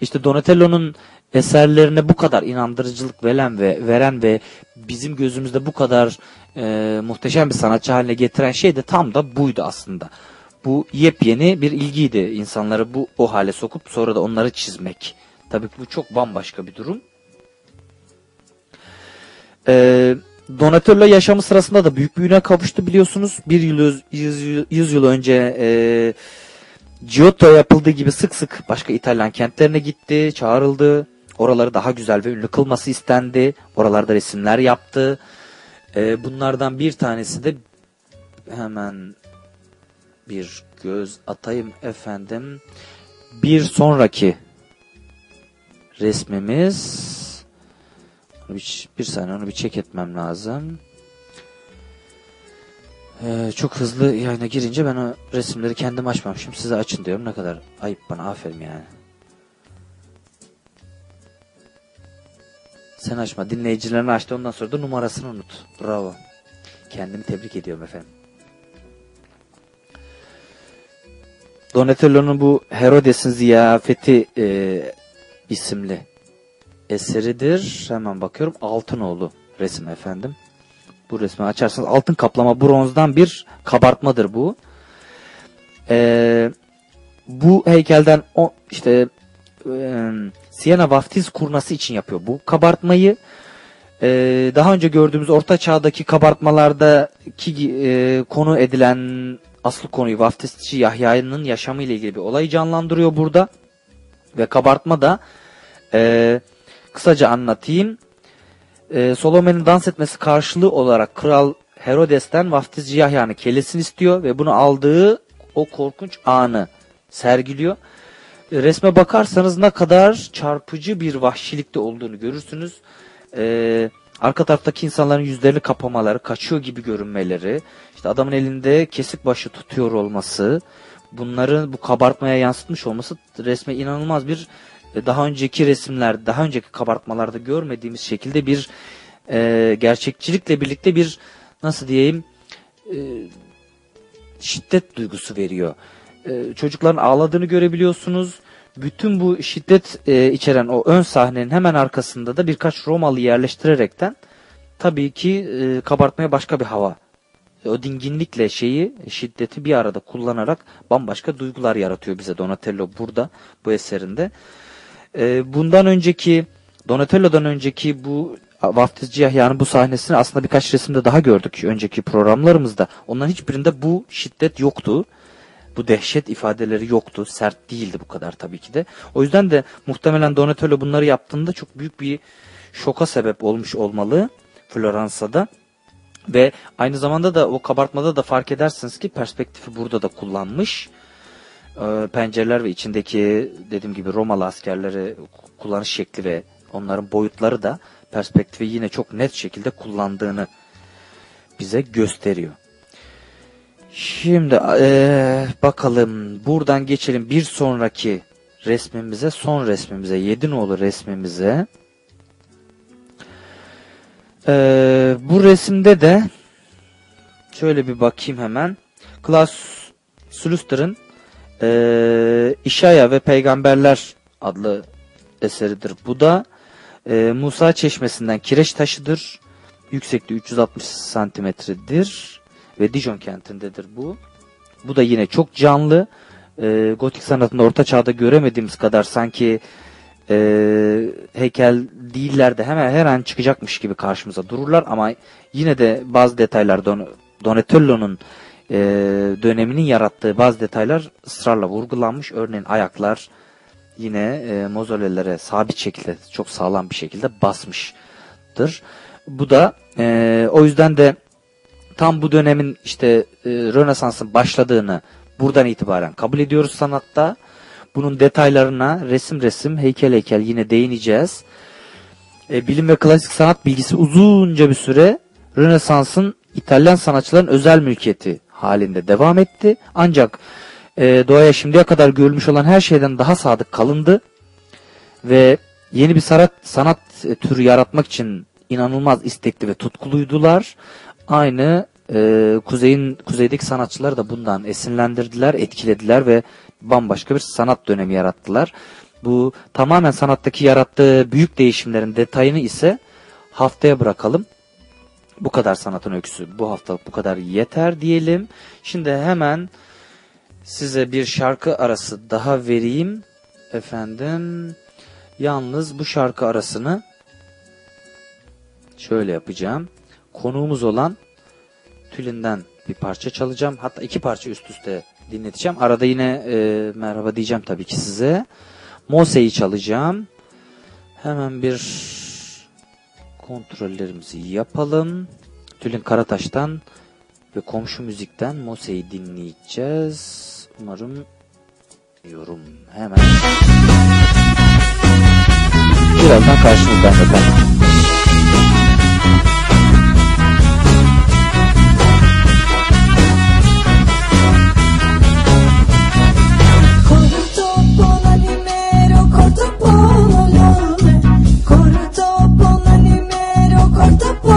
İşte Donatello'nun eserlerine bu kadar inandırıcılık veren ve veren ve bizim gözümüzde bu kadar e, muhteşem bir sanatçı haline getiren şey de tam da buydu aslında. Bu yepyeni bir ilgiydi insanları bu o hale sokup sonra da onları çizmek. Tabii bu çok bambaşka bir durum. Ee, Donatello yaşamı sırasında da büyük büyüne kavuştu biliyorsunuz. Bir yıl, yüz, yüz yıl önce e, Giotto yapıldığı gibi sık sık başka İtalyan kentlerine gitti, çağrıldı. Oraları daha güzel ve ünlü kılması istendi. Oralarda resimler yaptı. Ee, bunlardan bir tanesi de hemen bir göz atayım efendim. Bir sonraki resmimiz bir, bir saniye onu bir çek etmem lazım. Ee, çok hızlı yayına girince ben o resimleri kendim açmamışım. Size açın diyorum. Ne kadar ayıp bana. Aferin yani. Sen açma. Dinleyicilerini açtı. Ondan sonra da numarasını unut. Bravo. Kendimi tebrik ediyorum efendim. Donatello'nun bu Herodes'in ziyafeti e, isimli eseridir. Hemen bakıyorum. Altınoğlu resim efendim. Bu resmi açarsanız altın kaplama bronzdan bir kabartmadır bu. Ee, bu heykelden o işte e, Siena vaftiz kurnası için yapıyor bu kabartmayı. Ee, daha önce gördüğümüz orta çağdaki kabartmalardaki e, konu edilen asıl konuyu vaftizçi Yahya'nın yaşamı ile ilgili bir olayı canlandırıyor burada. Ve kabartma da e, kısaca anlatayım. E, Solomon'un dans etmesi karşılığı olarak Kral Herodes'ten vaftizci Yahya'nın kellesini istiyor ve bunu aldığı o korkunç anı sergiliyor. E, resme bakarsanız ne kadar çarpıcı bir vahşilikte olduğunu görürsünüz. E, arka taraftaki insanların yüzlerini kapamaları, kaçıyor gibi görünmeleri, işte adamın elinde kesik başı tutuyor olması, bunları bu kabartmaya yansıtmış olması resme inanılmaz bir daha önceki resimler, daha önceki kabartmalarda görmediğimiz şekilde bir e, gerçekçilikle birlikte bir nasıl diyeyim e, şiddet duygusu veriyor. E, çocukların ağladığını görebiliyorsunuz. Bütün bu şiddet e, içeren o ön sahnenin hemen arkasında da birkaç Romalı yerleştirerekten tabii ki e, kabartmaya başka bir hava. O dinginlikle şeyi, şiddeti bir arada kullanarak bambaşka duygular yaratıyor bize Donatello burada, bu eserinde. E, bundan önceki, Donatello'dan önceki bu Vaftizci Yahya'nın bu sahnesini aslında birkaç resimde daha gördük önceki programlarımızda. Onların hiçbirinde bu şiddet yoktu. Bu dehşet ifadeleri yoktu. Sert değildi bu kadar tabii ki de. O yüzden de muhtemelen Donatello bunları yaptığında çok büyük bir şoka sebep olmuş olmalı Floransa'da. Ve aynı zamanda da o kabartmada da fark edersiniz ki perspektifi burada da kullanmış. Ee, pencereler ve içindeki dediğim gibi Romalı askerleri kullanış şekli ve onların boyutları da perspektifi yine çok net şekilde kullandığını bize gösteriyor. Şimdi eee, bakalım buradan geçelim bir sonraki resmimize, son resmimize, Yedinoğlu resmimize. Eee, bu resimde de şöyle bir bakayım hemen. Klaus Suluster'ın eee İşaya ve Peygamberler adlı eseridir. Bu da eee, Musa Çeşmesi'nden kireç taşıdır. Yüksekliği 360 santimetredir ve Dijon kentindedir bu. Bu da yine çok canlı. Ee, gotik sanatında orta çağda göremediğimiz kadar sanki e, heykel değiller de hemen her an çıkacakmış gibi karşımıza dururlar ama yine de bazı detaylar Don Donatello'nun e, döneminin yarattığı bazı detaylar ısrarla vurgulanmış. Örneğin ayaklar yine e, mozolelere sabit şekilde çok sağlam bir şekilde basmıştır. Bu da e, o yüzden de tam bu dönemin işte e, Rönesans'ın başladığını buradan itibaren kabul ediyoruz sanatta. Bunun detaylarına resim resim, heykel heykel yine değineceğiz. E, bilim ve klasik sanat bilgisi uzunca bir süre Rönesans'ın İtalyan sanatçıların özel mülkiyeti halinde devam etti. Ancak e, doğaya şimdiye kadar görülmüş olan her şeyden daha sadık kalındı. Ve yeni bir sanat, sanat e, türü yaratmak için inanılmaz istekli ve tutkuluydular. Aynı e, kuzeyin kuzeydeki sanatçılar da bundan esinlendirdiler, etkilediler ve bambaşka bir sanat dönemi yarattılar. Bu tamamen sanattaki yarattığı büyük değişimlerin detayını ise haftaya bırakalım. Bu kadar sanatın öyküsü bu haftalık bu kadar yeter diyelim. Şimdi hemen size bir şarkı arası daha vereyim. Efendim yalnız bu şarkı arasını şöyle yapacağım. Konuğumuz olan Tülin'den bir parça çalacağım. Hatta iki parça üst üste dinleteceğim. Arada yine e, merhaba diyeceğim tabii ki size. Mose'yi çalacağım. Hemen bir kontrollerimizi yapalım. Tülin Karataş'tan ve komşu müzikten Mose'yi dinleyeceğiz. Umarım yorum hemen. Birazdan karşınızdayım efendim. Corto por la corta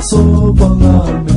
sopan ang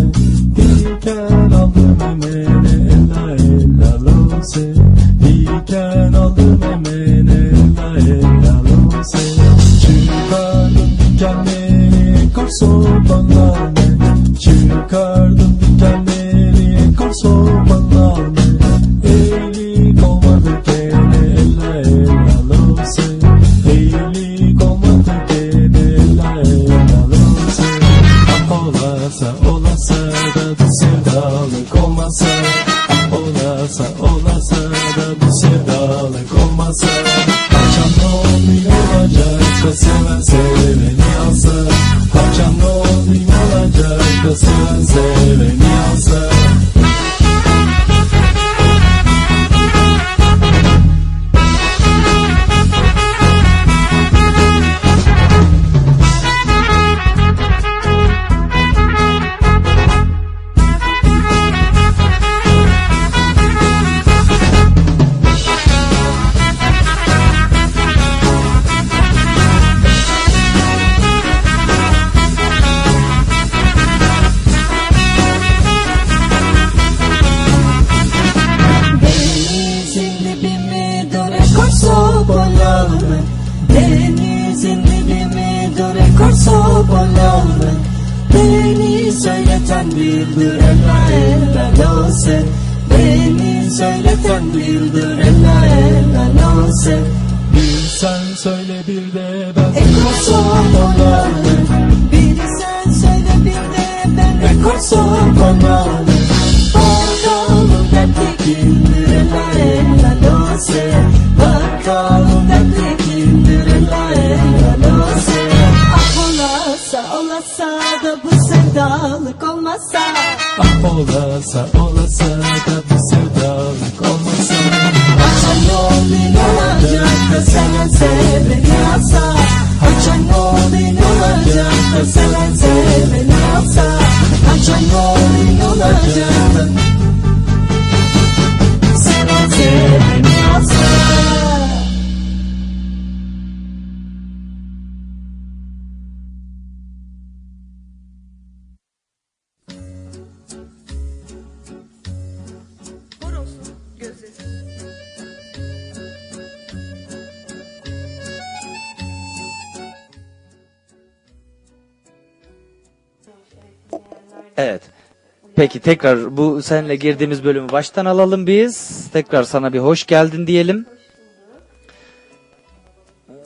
tekrar bu seninle girdiğimiz bölümü baştan alalım biz. Tekrar sana bir hoş geldin diyelim.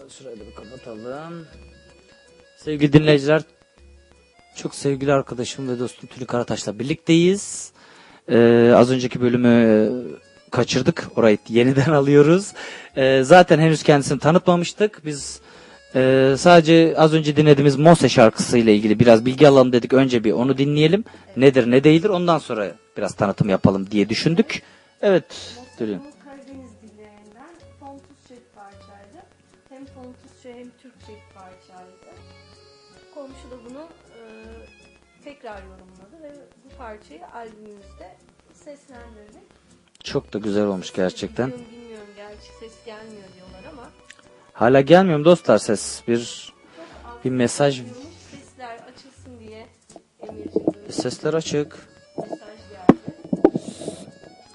Şurayı bir kapatalım. Sevgili dinleyiciler, çok sevgili arkadaşım ve dostum Tülü Karataş'la birlikteyiz. Ee, az önceki bölümü e, kaçırdık. Orayı yeniden alıyoruz. Ee, zaten henüz kendisini tanıtmamıştık. Biz e, sadece az önce dinlediğimiz Mose şarkısıyla ilgili biraz bilgi alalım dedik. Önce bir onu dinleyelim. Nedir ne değildir ondan sonra biraz tanıtım yapalım diye düşündük. Evet. Bu Karadeniz dillerinden bir parçaydı. Hem Fontusça hem Türkçe bir parçaydı. Komşu da bunu e, tekrar yorumladı ve bu parçayı albümümüzde seslendirdik. Çok da güzel olmuş gerçekten. Bilmiyorum, bilmiyorum gerçi ses gelmiyor diyorlar ama Hala gelmiyor mu dostlar ses? Bir Bir mesaj-. Sesler açılsın diye böyle sesler açık.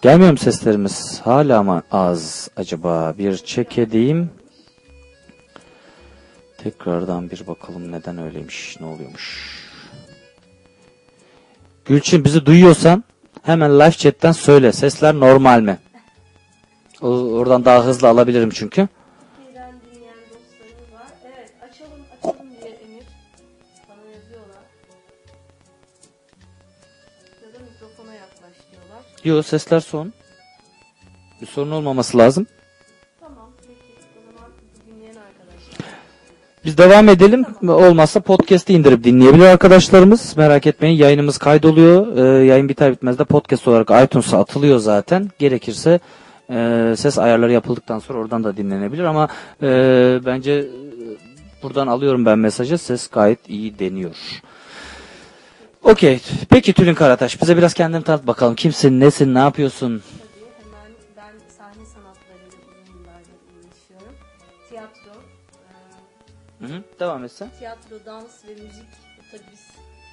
Gelmiyor mu seslerimiz? Hala mı az acaba? Bir check edeyim. Tekrardan bir bakalım neden öyleymiş, ne oluyormuş. Gülçin bizi duyuyorsan hemen live chatten söyle. Sesler normal mi? O, oradan daha hızlı alabilirim çünkü. Yo sesler son. Bir sorun olmaması lazım. Tamam peki o zaman dinleyen arkadaşlar. Biz devam edelim. Olmazsa podcast'i indirip dinleyebilir arkadaşlarımız. Merak etmeyin yayınımız kaydoluyor. Ee, yayın biter bitmez de podcast olarak iTunes'a atılıyor zaten. Gerekirse e, ses ayarları yapıldıktan sonra oradan da dinlenebilir ama e, bence e, buradan alıyorum ben mesajı. Ses gayet iyi deniyor. Okey. Peki Tülin Karataş bize biraz kendini tanıt bakalım. Kimsin, nesin, ne yapıyorsun? Tabii hemen ben sahne sanatlarıyla uzun yıllardır uğraşıyorum. Tiyatro, e, Hı hı. Devam etsen. tiyatro, dans ve müzik tabii biz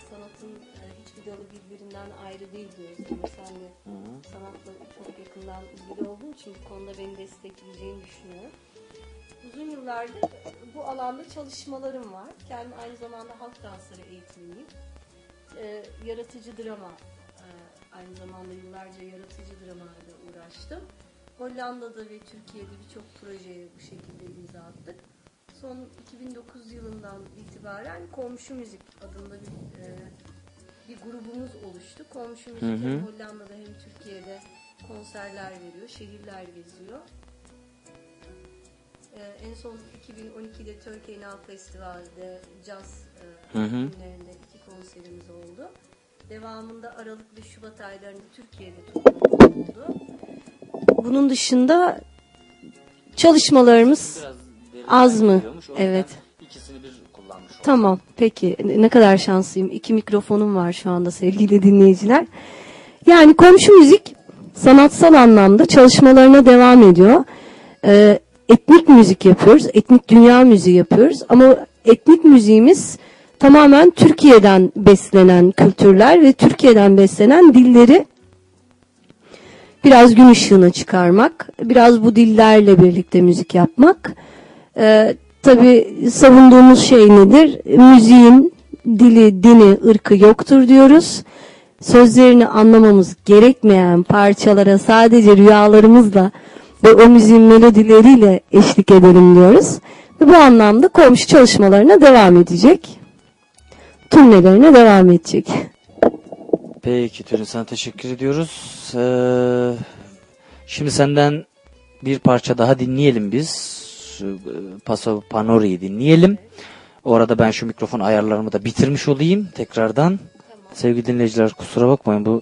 sanatın e, hiçbir dalı birbirinden ayrı değil diyoruz. Ama sen de sanatla çok yakından ilgili olduğun için bu konuda beni destekleyeceğini düşünüyorum. Uzun yıllardır bu alanda çalışmalarım var. Kendim aynı zamanda halk dansları eğitmeniyim. E, yaratıcı drama, e, aynı zamanda yıllarca yaratıcı dramayla uğraştım. Hollanda'da ve Türkiye'de birçok projeye bu şekilde imza attık. Son 2009 yılından itibaren Komşu Müzik adında bir e, bir grubumuz oluştu. Komşu Müzik Hı hı. hem Hollanda'da hem Türkiye'de konserler veriyor, şehirler geziyor. E, en son 2012'de Turkey Now Festival'de caz e, günlerinde konserimiz oldu. Devamında Aralık ve Şubat aylarında Türkiye'de oldu. Bunun dışında çalışmalarımız Az mı? Evet. İkisini bir kullanmış oldum. Tamam peki ne kadar şanslıyım. İki mikrofonum var şu anda sevgili dinleyiciler. Yani komşu müzik sanatsal anlamda çalışmalarına devam ediyor. Ee, etnik müzik yapıyoruz. Etnik dünya müziği yapıyoruz. Ama etnik müziğimiz tamamen Türkiye'den beslenen kültürler ve Türkiye'den beslenen dilleri biraz gün ışığına çıkarmak, biraz bu dillerle birlikte müzik yapmak. Ee, tabii savunduğumuz şey nedir? Müziğin dili, dini, ırkı yoktur diyoruz. Sözlerini anlamamız gerekmeyen parçalara sadece rüyalarımızla ve o müziğin melodileriyle eşlik edelim diyoruz. Ve bu anlamda komşu çalışmalarına devam edecek. Turnelerine devam edecek. Peki Tülin sana teşekkür ediyoruz. Ee, şimdi senden bir parça daha dinleyelim biz. E, Paso Panori'yi dinleyelim. O arada ben şu mikrofon ayarlarımı da bitirmiş olayım tekrardan. Sevgili dinleyiciler kusura bakmayın bu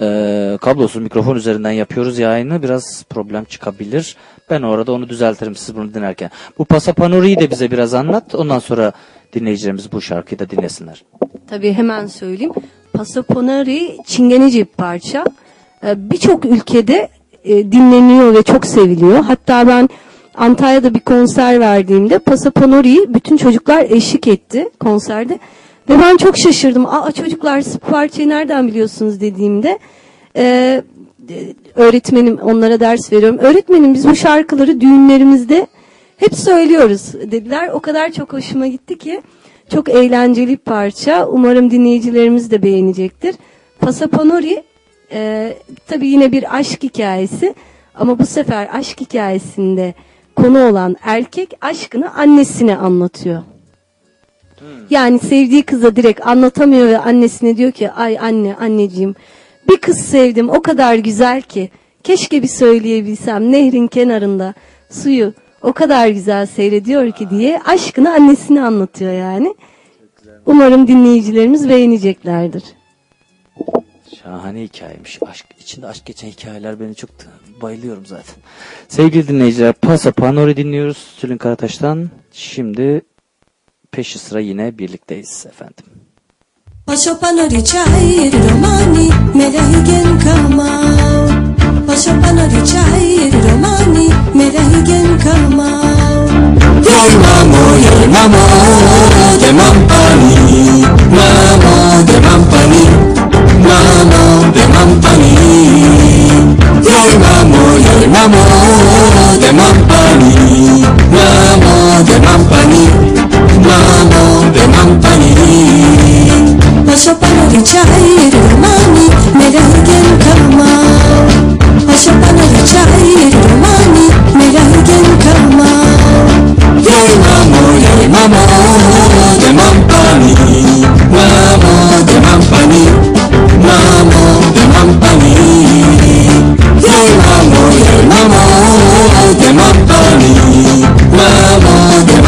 e, kablosuz mikrofon üzerinden yapıyoruz yayını. Biraz problem çıkabilir. Ben o arada onu düzeltirim siz bunu dinlerken. Bu Paso Panori'yi de bize biraz anlat. Ondan sonra dinleyicilerimiz bu şarkıyı da dinlesinler. Tabii hemen söyleyeyim. Pasaponari çingenece bir parça. Ee, Birçok ülkede e, dinleniyor ve çok seviliyor. Hatta ben Antalya'da bir konser verdiğimde Pasaponari'yi bütün çocuklar eşlik etti konserde. Ve ben çok şaşırdım. Aa çocuklar parçayı nereden biliyorsunuz dediğimde e, öğretmenim onlara ders veriyorum. Öğretmenim biz bu şarkıları düğünlerimizde hep söylüyoruz dediler. O kadar çok hoşuma gitti ki çok eğlenceli bir parça. Umarım dinleyicilerimiz de beğenecektir. Pasaponori e, tabii yine bir aşk hikayesi ama bu sefer aşk hikayesinde konu olan erkek aşkını annesine anlatıyor. Yani sevdiği kıza direkt anlatamıyor ve annesine diyor ki ay anne anneciğim bir kız sevdim o kadar güzel ki keşke bir söyleyebilsem nehrin kenarında suyu o kadar güzel seyrediyor ki diye aşkını annesine anlatıyor yani. Umarım dinleyicilerimiz beğeneceklerdir. Şahane hikayemiş. Aşk içinde aşk geçen hikayeler beni çok bayılıyorum zaten. Sevgili dinleyiciler, Pasa Panori dinliyoruz Tülin Karataş'tan. Şimdi peşi sıra yine birlikteyiz efendim. Panori chai romani merahigen kamau Paso panori chai romani merahigen kamau Yoy mamo, yoy mamo, de mampani, mamo de mampani, mamo de mampani. Yoy mamo, yoy mamo, de mampani, mamo de mampani, mamo de mampani. Paso panori chai romani merahigen kamau Paso panori chai romani merahigen kamau Yoy mamo, yoy mamo, de mampani, mamo de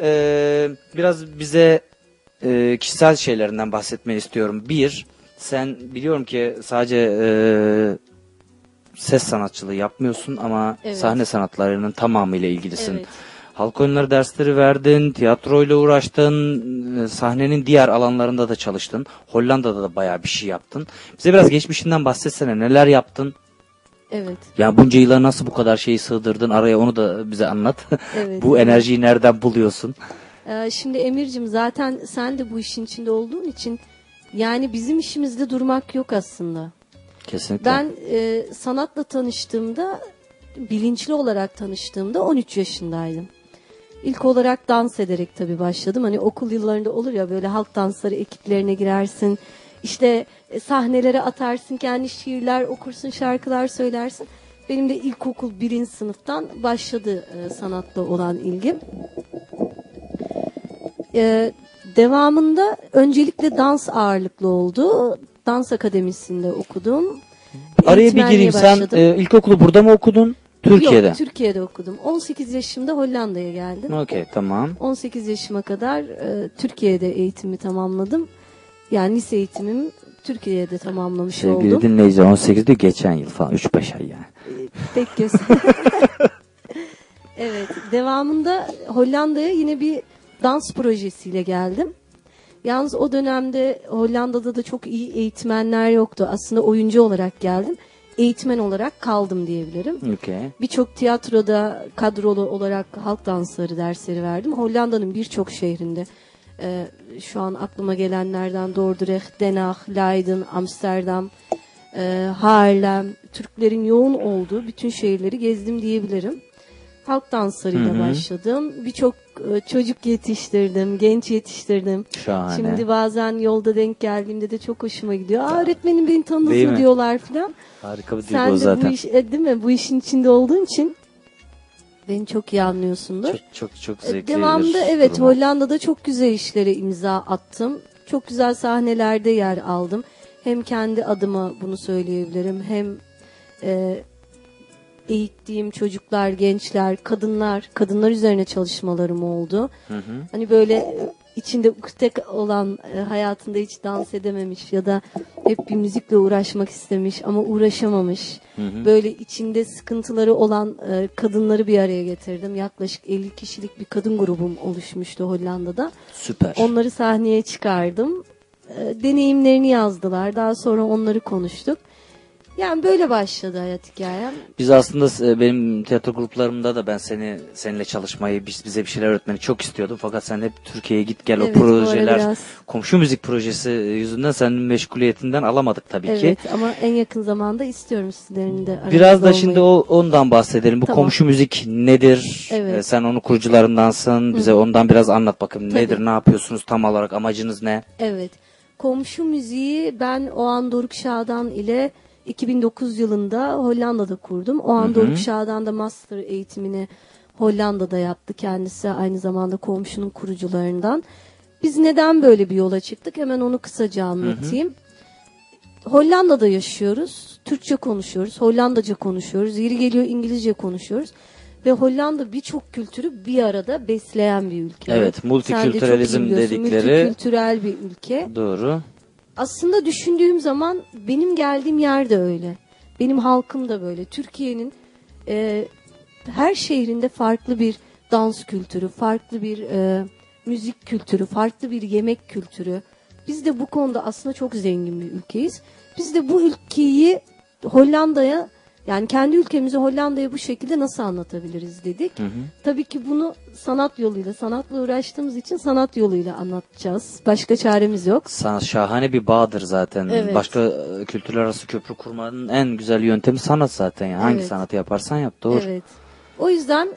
e, biraz bize e, kişisel şeylerinden bahsetmeni istiyorum. Bir, sen biliyorum ki sadece e, ses sanatçılığı yapmıyorsun ama Evet. sahne sanatlarının tamamıyla ilgilisin. Evet. Halk oyunları dersleri verdin, tiyatroyla uğraştın, e, sahnenin diğer alanlarında da çalıştın. Hollanda'da da bayağı bir şey yaptın. Bize biraz geçmişinden bahsetsene neler yaptın? Evet. Ya bunca yıla nasıl bu kadar şeyi sığdırdın araya onu da bize anlat. Evet. bu enerjiyi nereden buluyorsun? Ee, şimdi Emir'cim zaten sen de bu işin içinde olduğun için yani bizim işimizde durmak yok aslında. Kesinlikle. Ben e, sanatla tanıştığımda bilinçli olarak tanıştığımda 13 yaşındaydım. İlk olarak dans ederek tabii başladım. Hani okul yıllarında olur ya böyle halk dansları ekiplerine girersin. İşte e, sahnelere atarsın, kendi şiirler okursun, şarkılar söylersin. Benim de ilkokul birinci sınıftan başladı e, sanatla olan ilgim. E, devamında öncelikle dans ağırlıklı oldu. Dans akademisinde okudum. Araya bir gireyim. Sen e, ilkokulu burada mı okudun? Türkiye'de. Yok, Türkiye'de okudum. 18 yaşımda Hollanda'ya geldim. Okey tamam. 18 yaşıma kadar e, Türkiye'de eğitimi tamamladım. Yani lise eğitimim Türkiye'de tamamlamış Sevgili oldum. dinleyiciler 18'de geçen yıl falan 3-5 ay yani. Tek göz. evet. Devamında Hollanda'ya yine bir dans projesiyle geldim. Yalnız o dönemde Hollanda'da da çok iyi eğitmenler yoktu. Aslında oyuncu olarak geldim. eğitmen olarak kaldım diyebilirim. Okey. Birçok tiyatroda kadrolu olarak halk dansları dersleri verdim. Hollanda'nın birçok şehrinde e, şu an aklıma gelenlerden Dordrecht, Den Haag, Leiden, Amsterdam, e, Haarlem, Türklerin yoğun olduğu bütün şehirleri gezdim diyebilirim. Halk danslarıyla başladım. Birçok e, çocuk yetiştirdim, genç yetiştirdim. Şahane. Şimdi bazen yolda denk geldiğimde de çok hoşuma gidiyor. Aa öğretmenim beni mi? diyorlar falan. Harika bir duygu Sen de zaten. bu iş, e, değil mi? Bu işin içinde olduğun için beni çok iyi anlıyorsundur. Çok çok çok E, zevkli bir evet durum. Hollanda'da çok güzel işlere imza attım. Çok güzel sahnelerde yer aldım. Hem kendi adıma bunu söyleyebilirim hem e, eğittiğim çocuklar, gençler, kadınlar, kadınlar üzerine çalışmalarım oldu. Hı hı. Hani böyle içinde ukde olan e, hayatında hiç dans edememiş ya da hep bir müzikle uğraşmak istemiş ama uğraşamamış. Hı hı. Böyle içinde sıkıntıları olan e, kadınları bir araya getirdim. Yaklaşık 50 kişilik bir kadın grubum oluşmuştu Hollanda'da. Süper. Onları sahneye çıkardım. E, deneyimlerini yazdılar. Daha sonra onları konuştuk. Yani böyle başladı hayat hikayem. Biz aslında e, benim tiyatro gruplarımda da ben seni seninle çalışmayı biz- bize bir şeyler öğretmeni çok istiyordum. Fakat sen hep Türkiye'ye git gel Evet, o projeler biraz- komşu müzik projesi yüzünden senin meşguliyetinden alamadık tabii ki. Evet ama en yakın zamanda istiyorum sizlerin de Biraz da olmayı. şimdi o ondan bahsedelim. Bu Tamam. komşu müzik nedir? Evet. Ee, sen onun kurucularındansın. Bize ondan biraz anlat bakayım. Tabii. Nedir? Ne yapıyorsunuz tam olarak? Amacınız ne? Evet. Komşu müziği ben Oğan Doruk Şadan ile 2009 yılında Hollanda'da kurdum. Oğan Doruk Şadan da master eğitimini Hollanda'da yaptı kendisi aynı zamanda komşunun kurucularından. Biz neden böyle bir yola çıktık? Hemen onu kısaca anlatayım. Hollanda'da yaşıyoruz. Türkçe konuşuyoruz. Hollandaca konuşuyoruz. Yeri geliyor İngilizce konuşuyoruz. Ve Hollanda birçok kültürü bir arada besleyen bir ülke. Evet, Sen de dedikleri- Multikültürel bir ülke. Doğru. Aslında düşündüğüm zaman benim geldiğim yer de öyle. Benim halkım da böyle. Türkiye'nin e, her şehrinde farklı bir dans kültürü, farklı bir e, müzik kültürü, farklı bir yemek kültürü. Biz de bu konuda aslında çok zengin bir ülkeyiz. Biz de bu ülkeyi Hollanda'ya yani kendi ülkemizi Hollanda'ya bu şekilde nasıl anlatabiliriz dedik. Tabii ki bunu sanat yoluyla, sanatla uğraştığımız için sanat yoluyla anlatacağız. Başka çaremiz yok. Sanat şahane bir bağdır zaten. Evet. Başka e, kültürler arası köprü kurmanın en güzel yöntemi sanat zaten. Yani. Hangi Evet. sanatı yaparsan yap. Doğru. Evet. O yüzden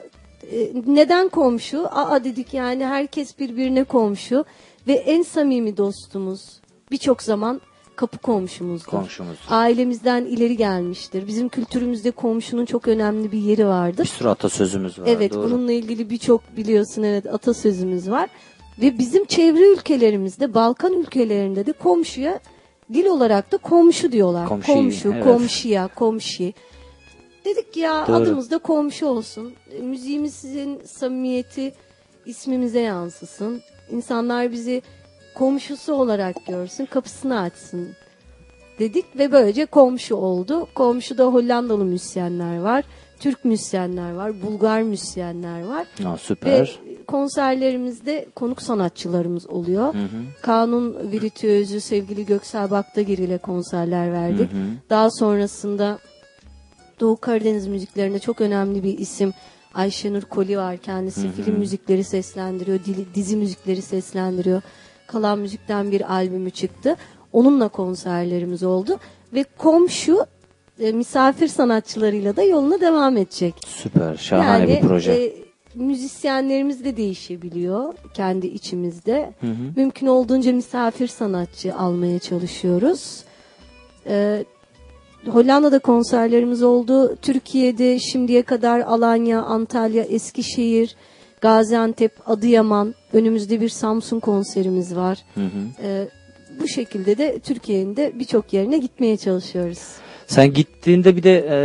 e, neden komşu? Aa dedik yani herkes birbirine komşu ve en samimi dostumuz birçok zaman kapı komşumuzdur. Komşumuz. Ailemizden ileri gelmiştir. Bizim kültürümüzde komşunun çok önemli bir yeri Bir vardır. sürü atasözümüz var. Evet, doğru. bununla ilgili birçok biliyorsun evet atasözümüz var. Ve bizim çevre ülkelerimizde, Balkan ülkelerinde de komşuya dil olarak da komşu diyorlar. Komşu, komşu, evet. komşuya, komşi. Dedik ya Doğru. adımız da komşu olsun. E, Müziğimizin samimiyeti ismimize yansısın. İnsanlar bizi komşusu olarak görsün, kapısını açsın dedik ve böylece komşu oldu. Komşuda Hollandalı müzisyenler var, Türk müzisyenler var, Bulgar müzisyenler var. Aa, Ve süper. konserlerimizde konuk sanatçılarımız oluyor. Kanun Viritüözü sevgili Göksel Baktagir ile konserler verdik. Daha sonrasında Doğu Karadeniz müziklerinde çok önemli bir isim Ayşenur Koli var. Kendisi film müzikleri seslendiriyor, dizi müzikleri seslendiriyor. Kalan Müzik'ten bir albümü çıktı. Onunla konserlerimiz oldu. Ve komşu e, misafir sanatçılarıyla da yoluna devam edecek. Süper. Şahane bir proje. e, müzisyenlerimiz de değişebiliyor kendi içimizde. Mümkün olduğunca misafir sanatçı almaya çalışıyoruz. E, Hollanda'da konserlerimiz oldu. Türkiye'de şimdiye kadar Alanya, Antalya, Eskişehir, Gaziantep, Adıyaman, önümüzde bir Samsun konserimiz var. E, bu şekilde de Türkiye'nin de birçok yerine gitmeye çalışıyoruz. Sen gittiğinde bir de e,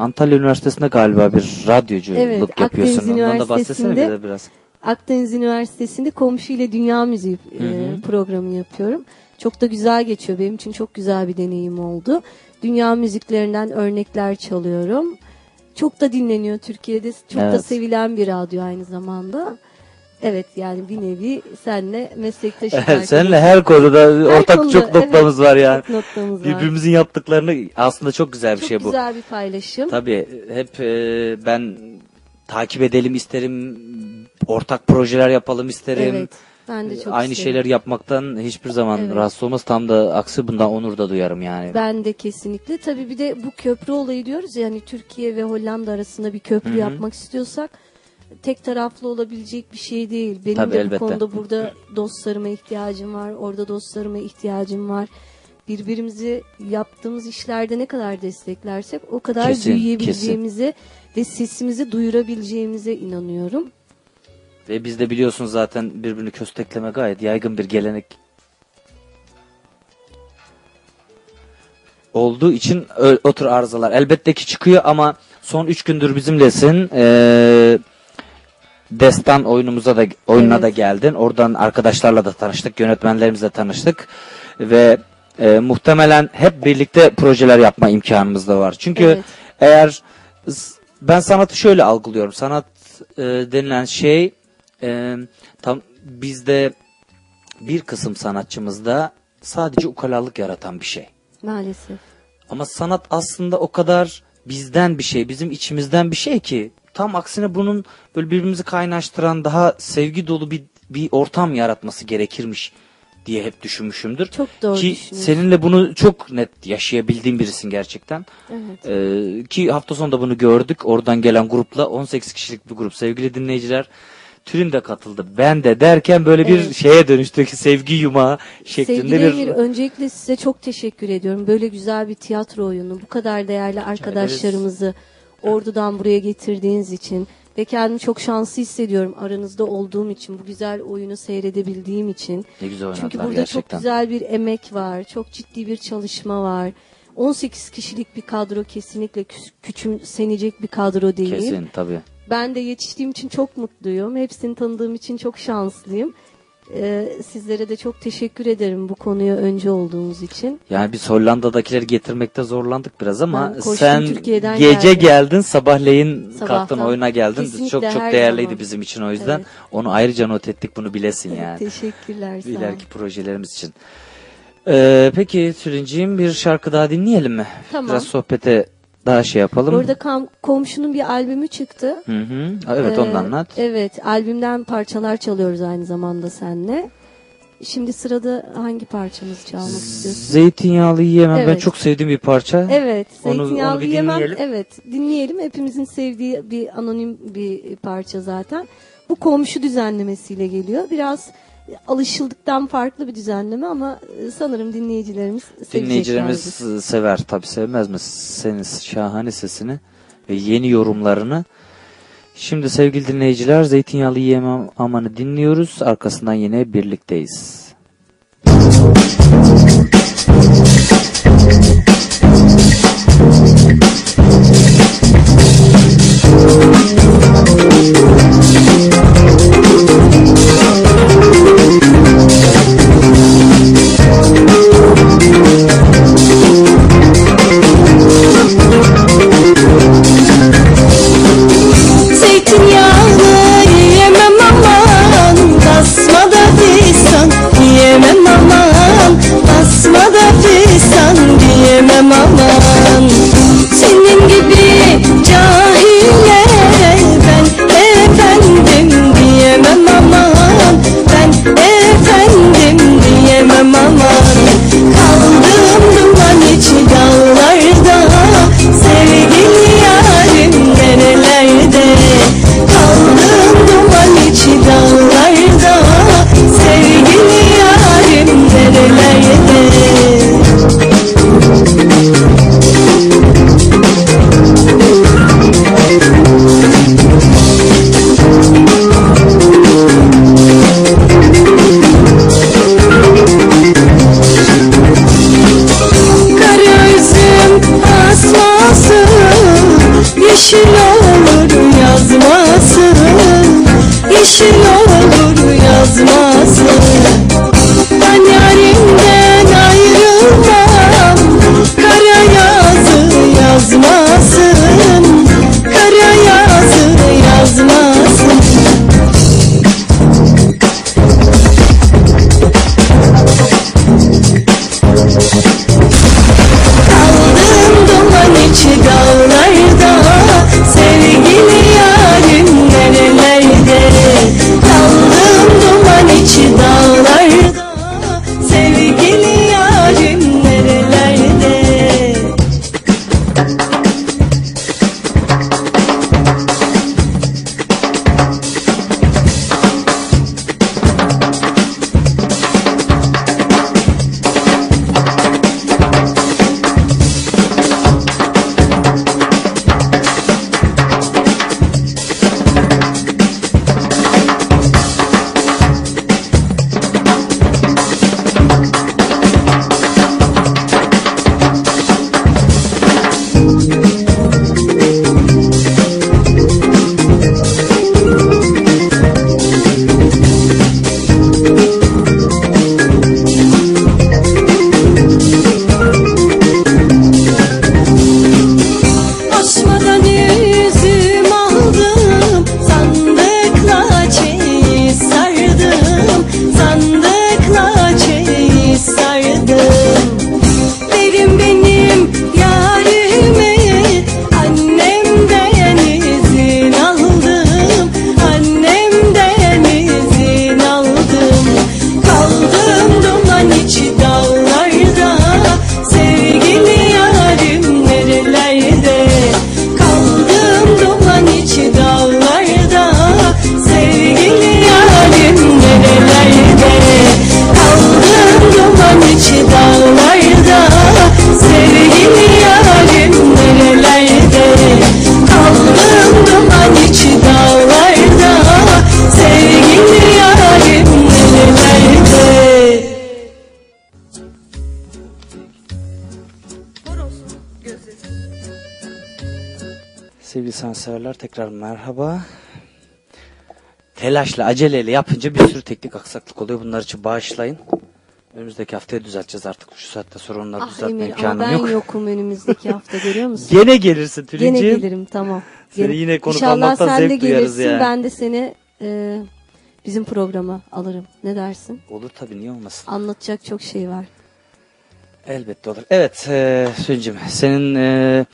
Antalya Üniversitesi'nde galiba bir radyoculuk Evet, yapıyorsun. Akdeniz Ondan da bahsetsene bize biraz. Akdeniz Üniversitesi'nde komşu ile dünya müziği e, programı yapıyorum. Çok da güzel geçiyor. Benim için çok güzel bir deneyim oldu. Dünya müziklerinden örnekler çalıyorum. Çok da dinleniyor Türkiye'de. Çok da Evet. sevilen bir radyo aynı zamanda. Evet yani bir nevi senle meslektaşım. Seninle her konuda ortak konuda, çok noktamız var yani. Çok noktamız var. Birbirimizin yaptıklarını aslında çok güzel bir Çok şey bu. güzel bir paylaşım. Tabii hep e, ben takip edelim isterim. Ortak projeler yapalım isterim. Evet. Ben de çok Aynı isterim. şeyler yapmaktan hiçbir zaman Evet. rahatsız olmaz. Tam da aksi bundan onur da duyarım yani. Ben de kesinlikle. Tabii bir de bu köprü olayı diyoruz ya hani Türkiye ve Hollanda arasında bir köprü Hı hı. yapmak istiyorsak tek taraflı olabilecek bir şey değil. Benim Tabii, de elbette. bu konuda burada dostlarıma ihtiyacım var. Orada dostlarıma ihtiyacım var. Birbirimizi yaptığımız işlerde ne kadar desteklersek o kadar Kesin, büyüyebileceğimize ve sesimizi duyurabileceğimize inanıyorum. Ve bizde biliyorsunuz zaten birbirini köstekleme gayet yaygın bir gelenek olduğu için o tür arızalar elbette ki çıkıyor ama son 3 gündür bizimlesin. Ee, Destan oyunumuza da oyununa Evet. da geldin. Oradan arkadaşlarla da tanıştık, yönetmenlerimizle tanıştık ve e, muhtemelen hep birlikte projeler yapma imkanımız da var. Çünkü Evet. eğer ben sanatı şöyle algılıyorum. Sanat e, denilen şey e, tam bizde bir kısım sanatçımızda sadece ukalalık yaratan bir şey. Maalesef. Ama sanat aslında o kadar bizden bir şey, bizim içimizden bir şey ki tam aksine bunun böyle birbirimizi kaynaştıran daha sevgi dolu bir bir ortam yaratması gerekirmiş diye hep düşünmüşümdür. Çok doğru ki seninle bunu çok net yaşayabildiğim birisin gerçekten. Evet. Ee, ki hafta sonunda bunu gördük. Oradan gelen grupla 18 kişilik bir grup sevgili dinleyiciler. Tülin de katıldı. Ben de derken böyle bir Evet. şeye dönüştü ki sevgi yumağı şeklinde Sevgili bir Emir öncelikle size çok teşekkür ediyorum. Böyle güzel bir tiyatro oyunu, bu kadar değerli arkadaşlarımızı ordudan buraya getirdiğiniz için ve kendimi çok şanslı hissediyorum aranızda olduğum için, bu güzel oyunu seyredebildiğim için. ne güzel oynadılar Çünkü burada gerçekten. çok güzel bir emek var, çok ciddi bir çalışma var. 18 kişilik bir kadro kesinlikle kü- küçümsenecek bir kadro değil. Kesin tabii. Ben de yetiştiğim için çok mutluyum. Hepsini tanıdığım için çok şanslıyım. Ee, sizlere de çok teşekkür ederim bu konuya önce olduğunuz için. Yani biz Hollanda'dakileri getirmekte zorlandık biraz ama Ben koştum, sen Türkiye'den gece geldim. geldin sabahleyin Sabahtan. kalktın oyuna geldin. Kesinlikle, çok çok değerliydi zaman. bizim için o yüzden. Evet. Onu ayrıca not ettik bunu bilesin yani. Teşekkürler. İleriki projelerimiz için. Ee, peki Tülinciğim bir şarkı daha dinleyelim mi? Tamam. Biraz sohbete daha şey yapalım. Burada kam- komşunun bir albümü çıktı. Hı hı. Evet Ee, onu anlat. Evet albümden parçalar çalıyoruz aynı zamanda seninle. Şimdi sırada hangi parçamızı çalmak istiyorsun? Zeytinyağlı yiyemem ben Evet. çok sevdiğim bir parça. Evet, Onu- zeytinyağlı onu bir yemem. dinleyelim. Evet, dinleyelim. Hepimizin sevdiği bir anonim bir parça zaten. Bu komşu düzenlemesiyle geliyor. Biraz alışıldıktan farklı bir düzenleme ama e, sanırım dinleyicilerimiz. Dinleyicilerimiz sever tabi sevmez mi senin şahane sesini ve yeni yorumlarını. Şimdi sevgili dinleyiciler Zeytinyağlı Yiyemem Aman'ı dinliyoruz. Arkasından yine birlikteyiz. Zeytinyağlı Sevgili sanatseverler tekrar merhaba. Telaşla, aceleyle yapınca bir sürü teknik aksaklık oluyor. Bunlar için bağışlayın. Önümüzdeki haftaya düzelteceğiz artık. Şu saatte sonra onları Ah düzeltme Emir ama imkanım ben yok. yokum önümüzdeki hafta görüyor musun? Gene gelirsin Gene Tülin'ciğim. gelirim tamam. Seni Gene- yine konuk İnşallah almaktan sen de zevk duyarız gelirsin ya. ben de seni e, bizim programa alırım. Ne dersin? Olur tabii niye olmasın. Anlatacak çok şey var. Elbette olur. Evet e, Tülin'ciğim senin e,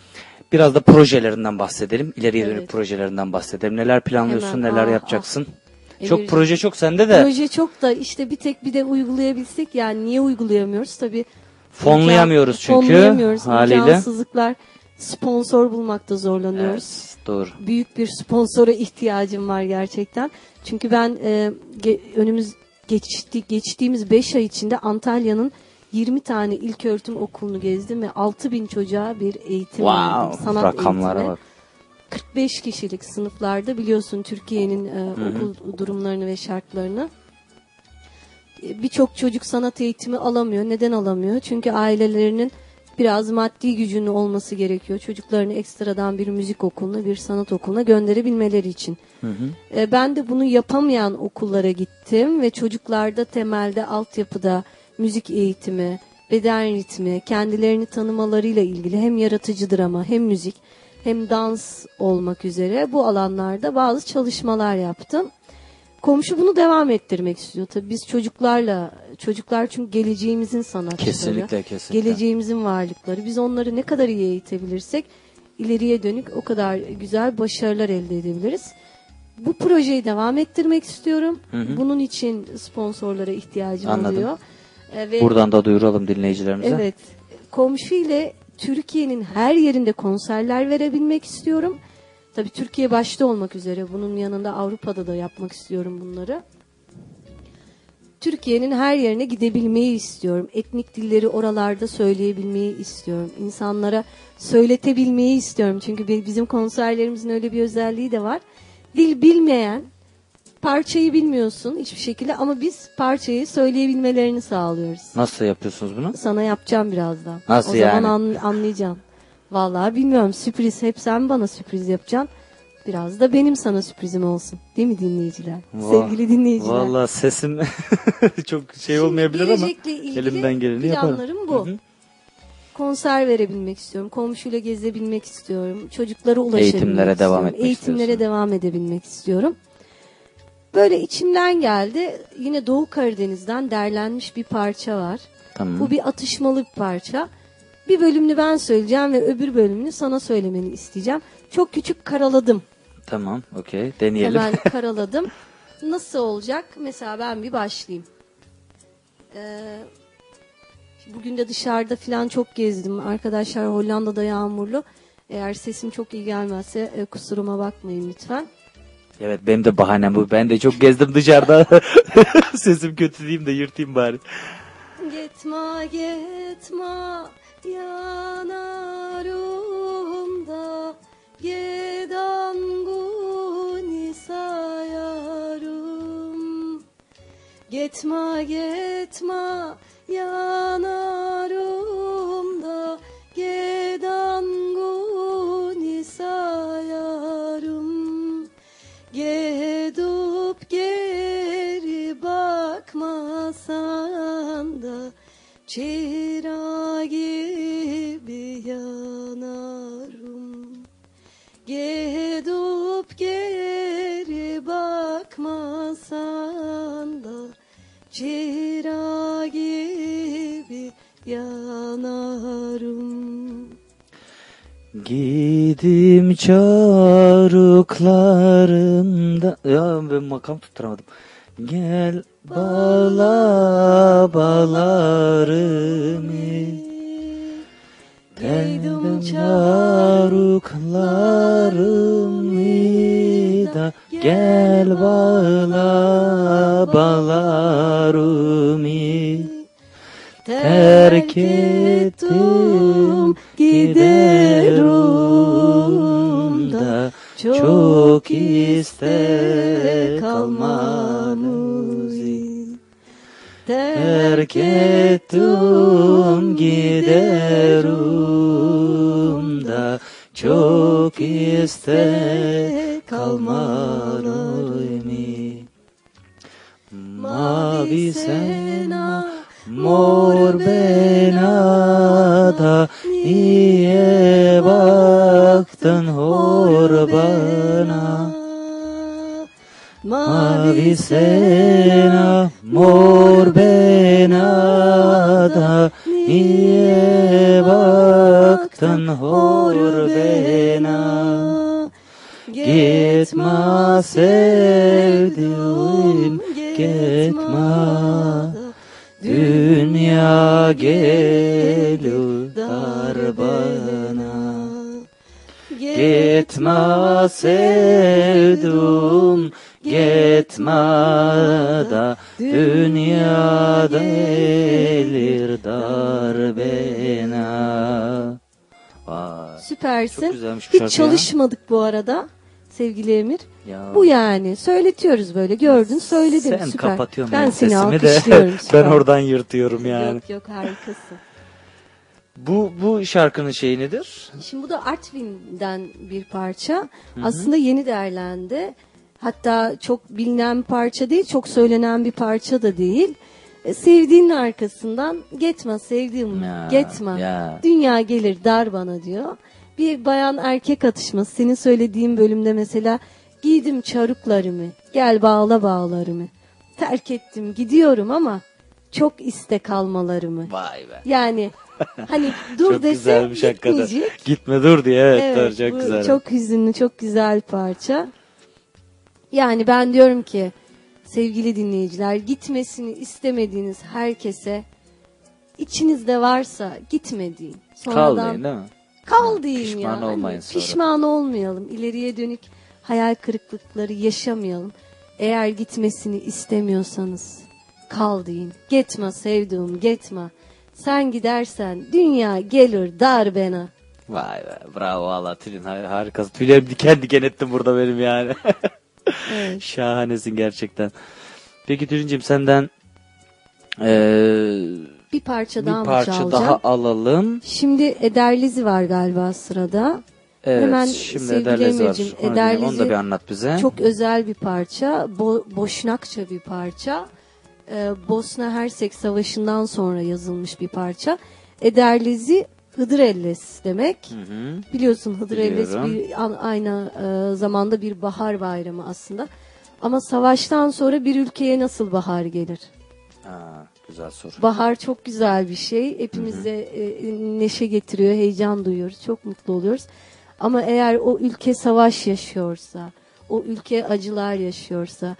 biraz da projelerinden bahsedelim. İleriye dönük Evet. projelerinden bahsedelim. Neler planlıyorsun, Hemen, neler ah, yapacaksın? ah. Çok Emirciğim. proje çok sende de. Proje çok da işte bir tek bir de uygulayabilsek yani niye uygulayamıyoruz tabii. Fonlayamıyoruz imkan- çünkü fonlayamıyoruz. haliyle. İmkansızlıklar sponsor bulmakta zorlanıyoruz. Evet, doğru. büyük bir sponsora ihtiyacım var gerçekten. Çünkü ben e, ge- önümüz geçti, geçtiğimiz 5 ay içinde Antalya'nın 20 tane ilköğretim okulunu gezdim ve 6000 çocuğa bir eğitim verdim. Wow, Sanat rakamlara eğitimi. bak. 45 kişilik sınıflarda biliyorsun Türkiye'nin e, okul durumlarını ve şartlarını. E, Birçok çocuk sanat eğitimi alamıyor. Neden alamıyor? Çünkü ailelerinin biraz maddi gücünün olması gerekiyor. Çocuklarını ekstradan bir müzik okuluna, bir sanat okuluna gönderebilmeleri için. E, Ben de bunu yapamayan okullara gittim ve çocuklarda temelde altyapıda müzik eğitimi, beden ritmi, kendilerini tanımalarıyla ilgili hem yaratıcı drama hem müzik hem dans olmak üzere bu alanlarda bazı çalışmalar yaptım. Komşu bunu devam ettirmek istiyor. Tabii biz çocuklarla, çocuklar çünkü geleceğimizin sanatçıları. Kesinlikle kesinlikle. Geleceğimizin varlıkları. Biz onları ne kadar iyi eğitebilirsek ileriye dönük o kadar güzel başarılar elde edebiliriz. Bu projeyi devam ettirmek istiyorum. Bunun için sponsorlara ihtiyacım Anladım. oluyor. Ve Buradan da duyuralım dinleyicilerimize. Evet. Komşu ile Türkiye'nin her yerinde konserler verebilmek istiyorum. Tabii Türkiye başta olmak üzere bunun yanında Avrupa'da da yapmak istiyorum bunları. Türkiye'nin her yerine gidebilmeyi istiyorum. Etnik dilleri oralarda söyleyebilmeyi istiyorum. İnsanlara söyletebilmeyi istiyorum. Çünkü bi- bizim konserlerimizin öyle bir özelliği de var. Dil bilmeyen, parçayı bilmiyorsun hiçbir şekilde ama biz parçayı söyleyebilmelerini sağlıyoruz. Nasıl yapıyorsunuz bunu? Sana yapacağım birazdan. Nasıl o yani? zaman an, anlayacağım. Vallahi bilmiyorum sürpriz hep sen bana sürpriz yapacaksın. Biraz da benim sana sürprizim olsun. Değil mi dinleyiciler? Va- Sevgili dinleyiciler. Vallahi sesim çok şey olmayabilir ama elimden geleni yaparım. planlarım bu. Hı hı. Konser verebilmek istiyorum. Komşuyla gezebilmek istiyorum. Çocuklara ulaşabilmek Eğitimlere devam istiyorum. etmek Eğitimlere istiyorsun. devam edebilmek istiyorum. Böyle içimden geldi. Yine Doğu Karadeniz'den derlenmiş bir parça var. Tamam. Bu bir atışmalı bir parça. Bir bölümünü ben söyleyeceğim ve öbür bölümünü sana söylemeni isteyeceğim. Çok küçük karaladım. Tamam, okey. Deneyelim. Hemen karaladım. Nasıl olacak? Mesela ben bir başlayayım. Ee, bugün de dışarıda falan çok gezdim. Arkadaşlar Hollanda'da yağmurlu. Eğer sesim çok iyi gelmezse e, kusuruma bakmayın lütfen. Evet, benim de bahanem bu. Ben de çok gezdim dışarıda. Sesim kötü diyeyim de yırtayım bari. Gitme gitme yanarım da Giden guni sayarım Gitme gitme yanarım Gidim çarıklarında... Ya ben makam tutturamadım. Gel bağla bağlarımı. Giydim çarıklarımı da gel bağla bağlarımı. Terk ettim giderim çok iste kalmanızı. Terk ettim giderim da çok iste kalmalıyım. Mavi sena mor benada niye baktın hor bana? Mavi sena mor benada niye baktın hor bena? Gitme sevdiğim gitme Dünya gelir dar bana Gitme sevdum gitme da Dünyada elir dar Vay. Süpersin. Çok güzelmiş bu Hiç şarkı ya. çalışmadık bu arada sevgili Emir. Ya. Bu yani. Söyletiyoruz böyle. Gördün söyledim. Sen Süper. kapatıyorsun ben benim seni sesimi de alkışlıyorum. ben oradan yırtıyorum yani. Yok yok harikasın. Bu bu şarkının şeyi nedir? Şimdi bu da Artvin'den bir parça. Aslında yeni derlendi. Hatta çok bilinen parça değil, çok söylenen bir parça da değil. E, Sevdiğinin arkasından gitme sevdiğim Ya, gitme. ya. Dünya gelir dar bana diyor. Bir bayan erkek atışması. Senin söylediğin bölümde mesela giydim çaruklarımı, gel bağla bağlarımı. Terk ettim gidiyorum ama çok iste kalmalarımı. Vay be. Yani hani dur Çok dese gitmeyecek. Gitme dur diye evet, Evet, doğru, çok bu güzel. Çok hüzünlü, çok güzel parça. Yani ben diyorum ki sevgili dinleyiciler gitmesini istemediğiniz herkese içinizde varsa gitme deyin. Sonradan Kalmayın değil mi? kal deyin Pişman ya. Hani olmayın sonra. Pişman olmayalım. İleriye dönük hayal kırıklıkları yaşamayalım. Eğer gitmesini istemiyorsanız kal deyin. Gitme sevduğum gitme. Sen gidersen dünya gelir dar bana. Vay be bravo valla Tülin har- harikasın. Tüylerim diken diken ettim burada benim yani. Evet. Şahanesin gerçekten. Peki Tülin'cim senden eee, Bir parça bir daha mı parça çalacağım? daha alalım. Şimdi Ederlizi var galiba sırada. Evet Hemen şimdi Ederlezi var. Onu, dinleyelim. Onu da bir anlat bize. Çok özel bir parça. Bo- boşnakça bir parça. Ee, Bosna Hersek Savaşı'ndan sonra yazılmış bir parça. Ederlizi Hıdrellez demek. Hı hı. Biliyorsun Hıdrellez bir an- aynı e, zamanda bir bahar bayramı aslında. Ama savaştan sonra bir ülkeye nasıl bahar gelir? Ha, güzel soru. Bahar çok güzel bir şey. Hepimize e, neşe getiriyor, heyecan duyuyoruz, çok mutlu oluyoruz. Ama eğer o ülke savaş yaşıyorsa, o ülke acılar yaşıyorsa,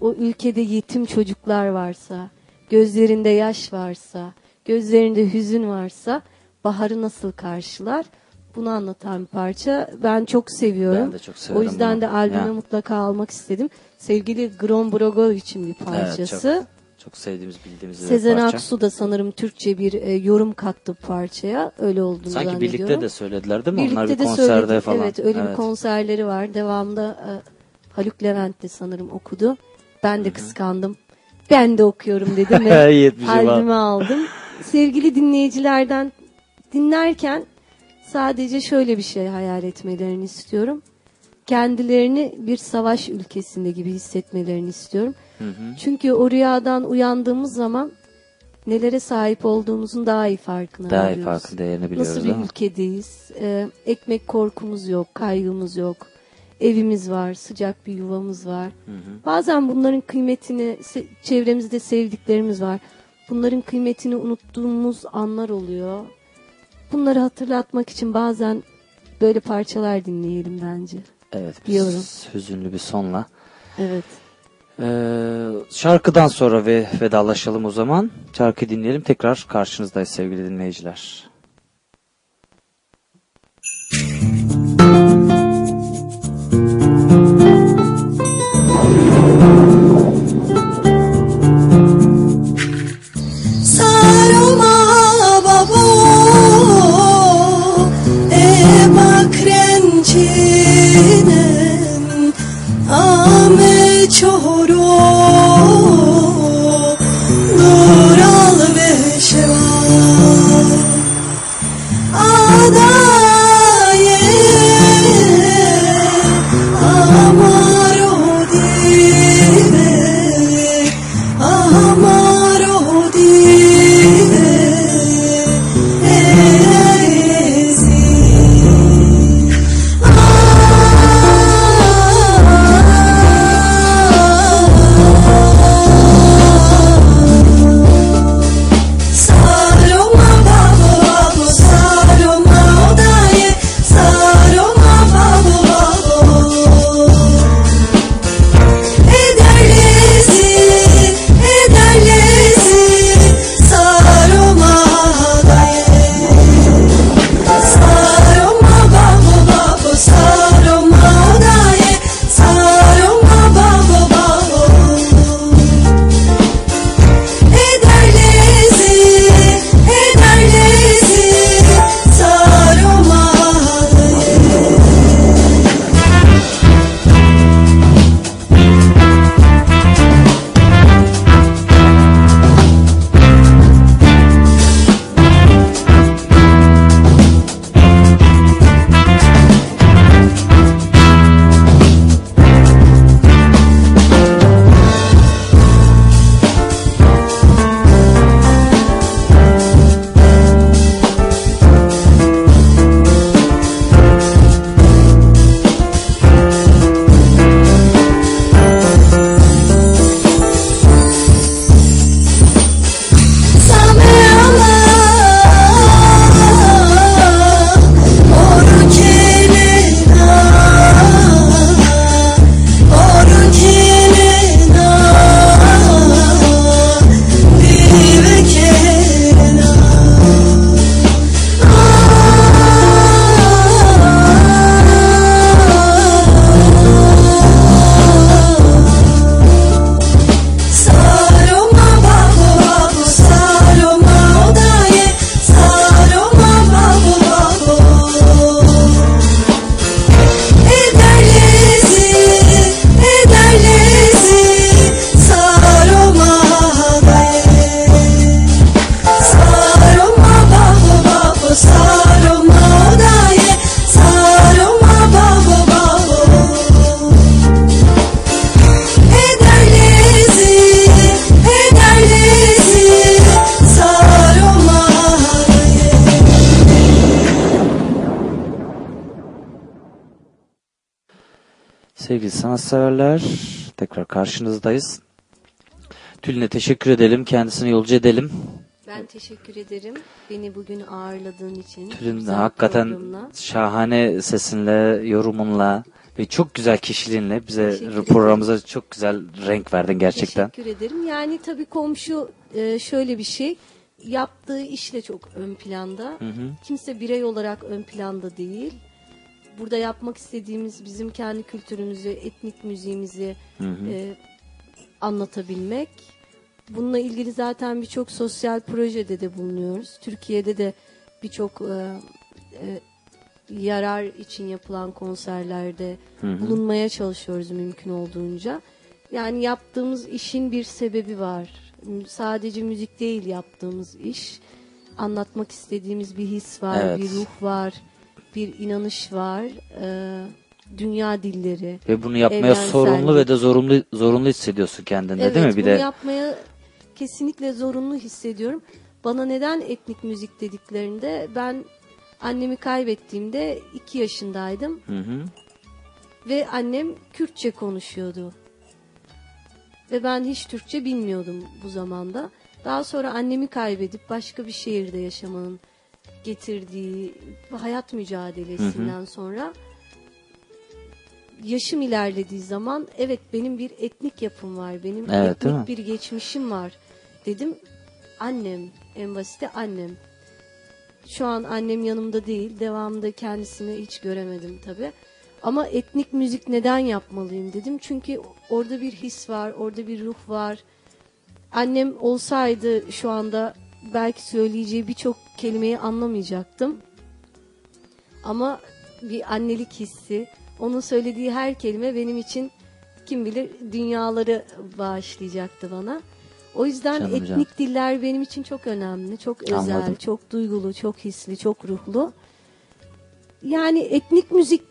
o ülkede yetim çocuklar varsa, gözlerinde yaş varsa, gözlerinde hüzün varsa, baharı nasıl karşılar? Bunu anlatan bir parça. Ben çok seviyorum. Ben de çok severim O yüzden bunu. de albüme mutlaka almak istedim. Sevgili Grom Brogovic'in bir parçası. Evet, çok, çok sevdiğimiz bildiğimiz bir Sezen parça. Aksu da sanırım Türkçe bir e, yorum kattı parçaya. Öyle olduğunu Sanki zannediyorum. birlikte de söylediler değil mi? Onlar bir Birlikte de konserde söyledi. falan. Evet öyle bir konserleri var. Devamında e, Haluk Levent de sanırım okudu. Ben de kıskandım. Ben de okuyorum dedim ve albümü aldım. Sevgili dinleyicilerden dinlerken sadece şöyle bir şey hayal etmelerini istiyorum. Kendilerini bir savaş ülkesinde gibi hissetmelerini istiyorum. Hı hı. Çünkü o rüyadan uyandığımız zaman nelere sahip olduğumuzun daha iyi farkına Daha iyi varıyoruz. farkın değerini biliyoruz Nasıl bir ülkedeyiz? Ee, ekmek korkumuz yok, kaygımız yok. Evimiz var, sıcak bir yuvamız var. Bazen bunların kıymetini, çevremizde sevdiklerimiz var. Bunların kıymetini unuttuğumuz anlar oluyor. Bunları hatırlatmak için bazen böyle parçalar dinleyelim bence. Evet Diyorum. hüzünlü bir sonla. Evet. Ee, şarkıdan sonra ve vedalaşalım o zaman. Şarkı dinleyelim. Tekrar karşınızdayız sevgili dinleyiciler. Sanatseverler, tekrar karşınızdayız. Tülin'e teşekkür edelim, kendisini yolcu edelim. Ben teşekkür ederim. Beni bugün ağırladığın için. Tülin hakikaten programla. şahane sesinle, yorumunla ve çok güzel kişiliğinle bize Teşekkür ederim. programımıza çok güzel renk verdin gerçekten. Teşekkür ederim. Yani tabii komşu e, şöyle bir şey. Yaptığı işle çok ön planda. Kimse birey olarak ön planda değil. Burada yapmak istediğimiz bizim kendi kültürümüzü, etnik müziğimizi e, anlatabilmek. Bununla ilgili zaten birçok sosyal projede de bulunuyoruz. Türkiye'de de birçok e, e, yarar için yapılan konserlerde bulunmaya çalışıyoruz mümkün olduğunca. Yani yaptığımız işin bir sebebi var. Sadece müzik değil yaptığımız iş. Anlatmak istediğimiz bir his var, Evet. bir ruh var, bir inanış var. E, dünya dilleri. Ve bunu yapmaya sorumlu ve de zorunlu zorunlu hissediyorsun kendinde Evet, değil mi? Bir bunu de yapmaya kesinlikle zorunlu hissediyorum. Bana neden etnik müzik dediklerinde ben annemi kaybettiğimde iki yaşındaydım Hı hı. ve annem Kürtçe konuşuyordu. Ve ben hiç Türkçe bilmiyordum bu zamanda. Daha sonra annemi kaybedip başka bir şehirde yaşamanın getirdiği hayat mücadelesinden sonra yaşım ilerlediği zaman evet benim bir etnik yapım var. Benim Evet, etnik bir geçmişim var dedim. Annem en basiti annem. Şu an annem yanımda değil. Devamında kendisini hiç göremedim tabi. Ama etnik müzik neden yapmalıyım dedim. Çünkü orada bir his var, orada bir ruh var. Annem olsaydı şu anda belki söyleyeceği birçok kelimeyi anlamayacaktım. Ama bir annelik hissi, onun söylediği her kelime benim için kim bilir dünyaları bağışlayacaktı bana. O yüzden Canım, etnik canım. diller benim için çok önemli, çok özel, Anladım. çok duygulu, çok hisli, çok ruhlu. Yani etnik müzik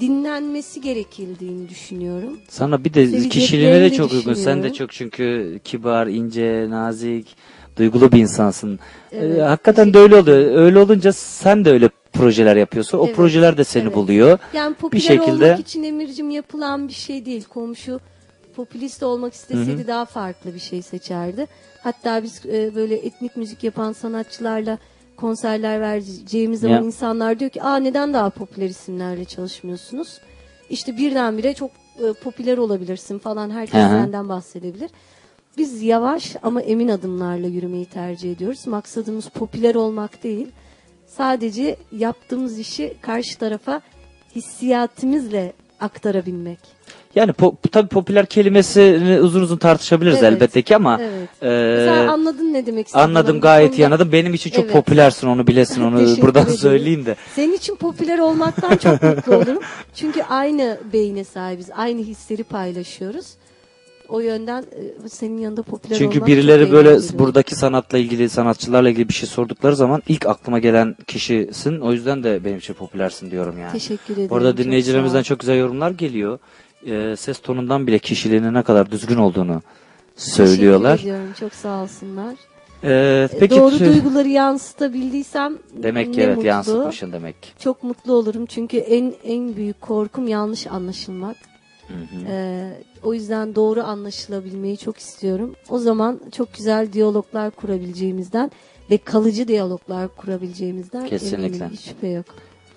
dinlenmesi gerekildiğini düşünüyorum. Sana bir de kişiliğine de çok uygun. Sen de çok çünkü kibar, ince, nazik, duygulu bir insansın. Evet, Ee, hakikaten de öyle oluyor. Öyle olunca sen de öyle projeler yapıyorsun. O Evet, projeler de seni evet. buluyor. Yani popüler şekilde- olmak için Emir'cim yapılan bir şey değil. Komşu popülist olmak isteseydi daha farklı bir şey seçerdi. Hatta biz e, böyle etnik müzik yapan sanatçılarla konserler vereceğimiz zaman Ya. insanlar diyor ki aa neden daha popüler isimlerle çalışmıyorsunuz? İşte birdenbire çok e, popüler olabilirsin falan herkes Hı hı. senden bahsedebilir. Biz yavaş ama emin adımlarla yürümeyi tercih ediyoruz. Maksadımız popüler olmak değil. Sadece yaptığımız işi karşı tarafa hissiyatimizle aktarabilmek. Yani po- tabii popüler kelimesini uzun uzun tartışabiliriz Evet, elbette ki ama evet. e, Sen anladın ne demek istediğimi. anladım gayet iyi anladım. Benim için çok Evet. popülersin onu bilesin onu buradan ederim. söyleyeyim de. Senin için popüler olmaktan çok mutlu olurum. Çünkü aynı beyne sahibiz. Aynı hisleri paylaşıyoruz. O yönden e, senin yanında popüler Çünkü olmak birileri çok böyle eğlenceli. buradaki sanatla ilgili, sanatçılarla ilgili bir şey sordukları zaman ilk aklıma gelen kişisin. O yüzden de benim için popülersin diyorum yani. Teşekkür ederim. Çok sağ dinleyicilerimizden çok güzel yorumlar geliyor. Ee, ses tonundan bile kişiliğinin ne kadar düzgün olduğunu söylüyorlar. Teşekkür ediyorum. Çok sağ olsunlar. Ee, E, peki Doğru tü- duyguları yansıtabildiysem demek ki ne evet mutlu. yansıtmışsın demek. Çok mutlu olurum çünkü en en büyük korkum yanlış anlaşılmak. Ee, o yüzden doğru anlaşılabilmeyi çok istiyorum. O zaman çok güzel diyaloglar kurabileceğimizden ve kalıcı diyaloglar kurabileceğimizden Kesinlikle. eminim. Hiç şüphe yok.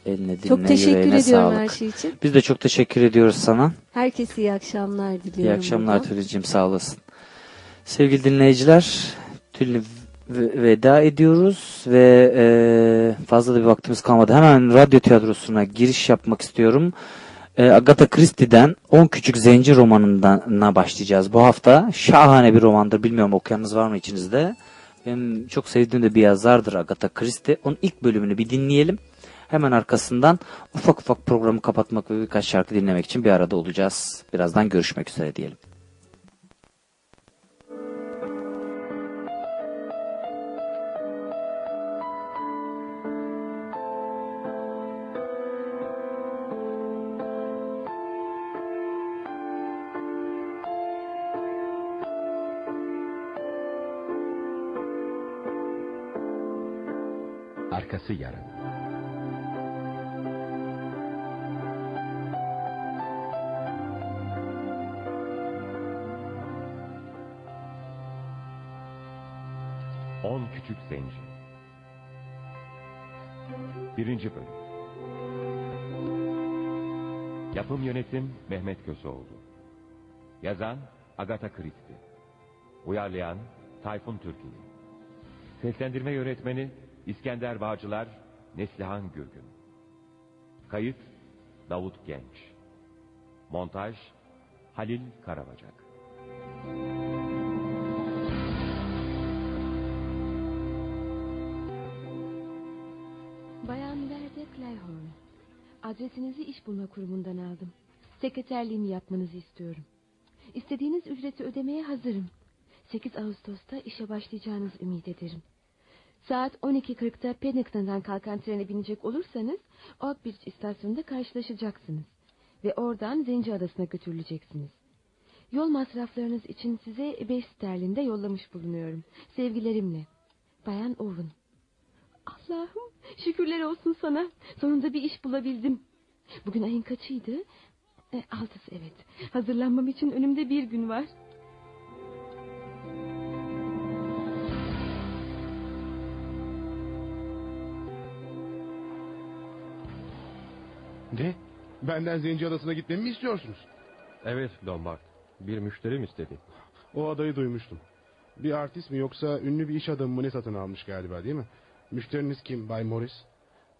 Eline diline Çok teşekkür ediyorum sağlık. her şey için. Biz de çok teşekkür ediyoruz sana. Herkese iyi akşamlar diliyorum. İyi akşamlar. Tülin'cim sağ olasın. Sevgili dinleyiciler Tülin'i veda ediyoruz ve e, fazla da bir vaktimiz kalmadı. Hemen radyo tiyatrosuna giriş yapmak istiyorum. E, Agatha Christie'den 10 Küçük Zenci romanına başlayacağız bu hafta. Şahane bir romandır. Bilmiyorum okuyanınız var mı içinizde? Benim çok sevdiğim de bir yazardır Agatha Christie. Onun ilk bölümünü bir dinleyelim. Hemen arkasından ufak ufak programı kapatmak ve birkaç şarkı dinlemek için bir arada olacağız. Birazdan görüşmek üzere diyelim. sonrası yarın. On Küçük Zenci Birinci Bölüm. Yapım Yönetim Mehmet Köseoğlu. Yazan Agatha Christie. Uyarlayan Tayfun Türkili. Seslendirme Yönetmeni İskender Bağcılar Neslihan Gürgün Kayıt Davut Genç Montaj Halil Karabacak Bayan Verde Clayhorn. Adresinizi iş bulma kurumundan aldım. Sekreterliğimi yapmanızı istiyorum. İstediğiniz ücreti ödemeye hazırım. 8 Ağustos'ta işe başlayacağınızı ümit ederim. Saat 12.40'da Paddington'dan kalkan trene binecek olursanız Oak Beach istasyonunda karşılaşacaksınız. Ve oradan Zenci Adası'na götürüleceksiniz. Yol masraflarınız için size 5 sterlinde yollamış bulunuyorum. Sevgilerimle. Bayan Owen. Allah'ım şükürler olsun sana. Sonunda bir iş bulabildim. Bugün ayın kaçıydı? E, altısı evet. Hazırlanmam için önümde bir gün var. Ne? Benden Zenci Adası'na gitmemi mi istiyorsunuz? Evet Lombard. Bir müşterim istedi. O adayı duymuştum. Bir artist mi yoksa ünlü bir iş adamı mı ne satın almış galiba değil mi? Müşteriniz kim Bay Morris?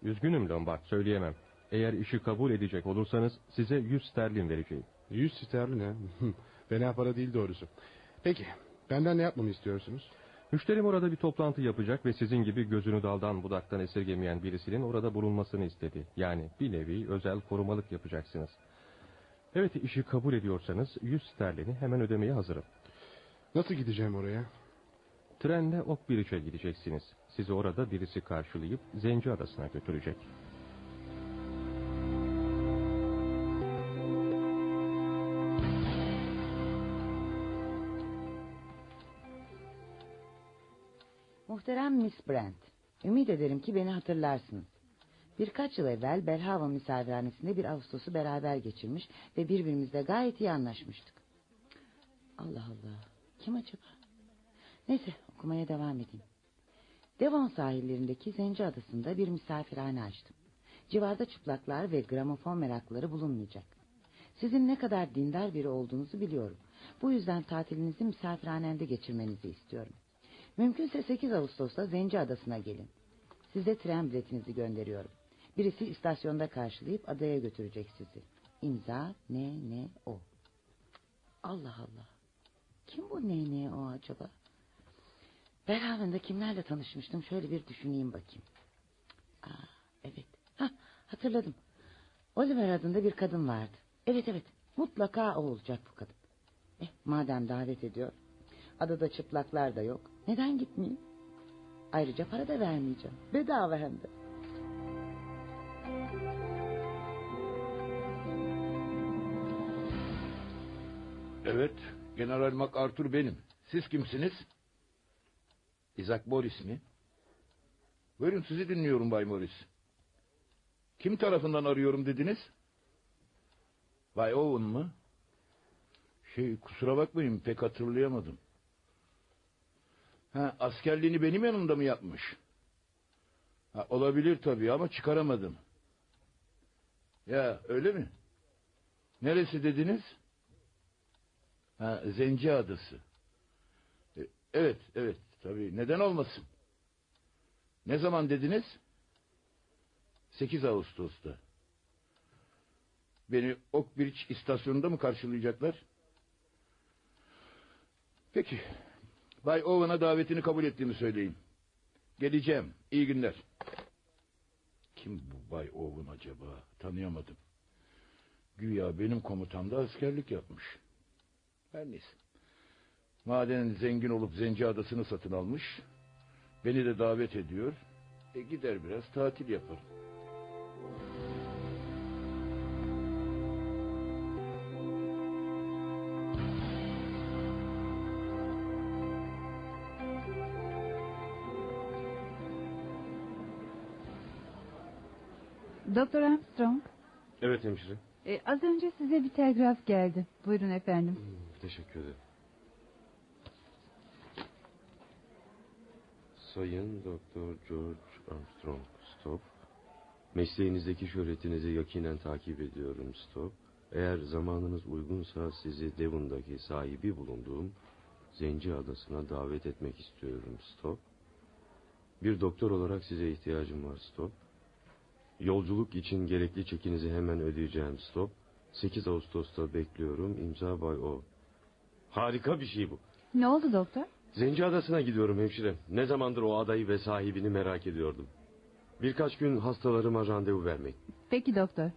Üzgünüm Lombard söyleyemem. Eğer işi kabul edecek olursanız size 100 sterlin vereceğim. 100 sterlin ha. Fena para değil doğrusu. Peki benden ne yapmamı istiyorsunuz? Müşterim orada bir toplantı yapacak ve sizin gibi gözünü daldan budaktan esirgemeyen birisinin orada bulunmasını istedi. Yani bir nevi özel korumalık yapacaksınız. Evet işi kabul ediyorsanız 100 sterlini hemen ödemeye hazırım. Nasıl gideceğim oraya? Trenle Okbiric'e gideceksiniz. Sizi orada birisi karşılayıp Zenci Adası'na götürecek. Muhterem Miss Brent, ümit ederim ki beni hatırlarsınız. Birkaç yıl evvel Belhava misafirhanesinde bir Ağustos'u beraber geçirmiş ve birbirimizle gayet iyi anlaşmıştık. Allah Allah, kim acaba? Neyse okumaya devam edeyim. Devon sahillerindeki Zenci Adası'nda bir misafirhane açtım. Civarda çıplaklar ve gramofon meraklıları bulunmayacak. Sizin ne kadar dindar biri olduğunuzu biliyorum. Bu yüzden tatilinizi misafirhanemde geçirmenizi istiyorum. Mümkünse 8 Ağustos'ta Zenci Adası'na gelin. Size tren biletinizi gönderiyorum. Birisi istasyonda karşılayıp adaya götürecek sizi. İmza ne ne o. Allah Allah. Kim bu ne ne o acaba? Berhaven'de kimlerle tanışmıştım şöyle bir düşüneyim bakayım. Aa, evet. Hah, hatırladım. Oliver adında bir kadın vardı. Evet evet mutlaka o olacak bu kadın. Eh, madem davet ediyor. Adada çıplaklar da yok. Neden gitmeyeyim? Ayrıca para da vermeyeceğim. Bedava hem de. Evet, General MacArthur benim. Siz kimsiniz? Isaac Morris mi? Buyurun sizi dinliyorum Bay Morris. Kim tarafından arıyorum dediniz? Bay Owen mı? Şey kusura bakmayın pek hatırlayamadım. Ha, askerliğini benim yanımda mı yapmış? Ha, olabilir tabii ama çıkaramadım. Ya öyle mi? Neresi dediniz? Ha, Zenci Adası. E, evet, evet tabii. Neden olmasın? Ne zaman dediniz? 8 Ağustos'ta. Beni Oakbridge istasyonunda mı karşılayacaklar? Peki. Bay Owen'a davetini kabul ettiğimi söyleyin. Geleceğim. İyi günler. Kim bu Bay Owen acaba? Tanıyamadım. Güya benim komutamda askerlik yapmış. Her neyse. Maden zengin olup Zenci Adası'nı satın almış. Beni de davet ediyor. E gider biraz tatil yaparım. Doktor Armstrong, Evet hemşire. e, az önce size bir telgraf geldi. Buyurun efendim. Teşekkür ederim. Sayın Doktor George Armstrong, stop. Mesleğinizdeki şöhretinizi yakinen takip ediyorum, stop. Eğer zamanınız uygunsa sizi Devon'daki sahibi bulunduğum Zenci Adası'na davet etmek istiyorum, stop. Bir doktor olarak size ihtiyacım var, stop. Yolculuk için gerekli çekinizi hemen ödeyeceğim, stop. 8 Ağustos'ta bekliyorum, imza Bay O. Harika bir şey bu. Ne oldu doktor? Zenci Adası'na gidiyorum hemşire. Ne zamandır o adayı ve sahibini merak ediyordum. Birkaç gün hastalarıma randevu vermek. Peki doktor.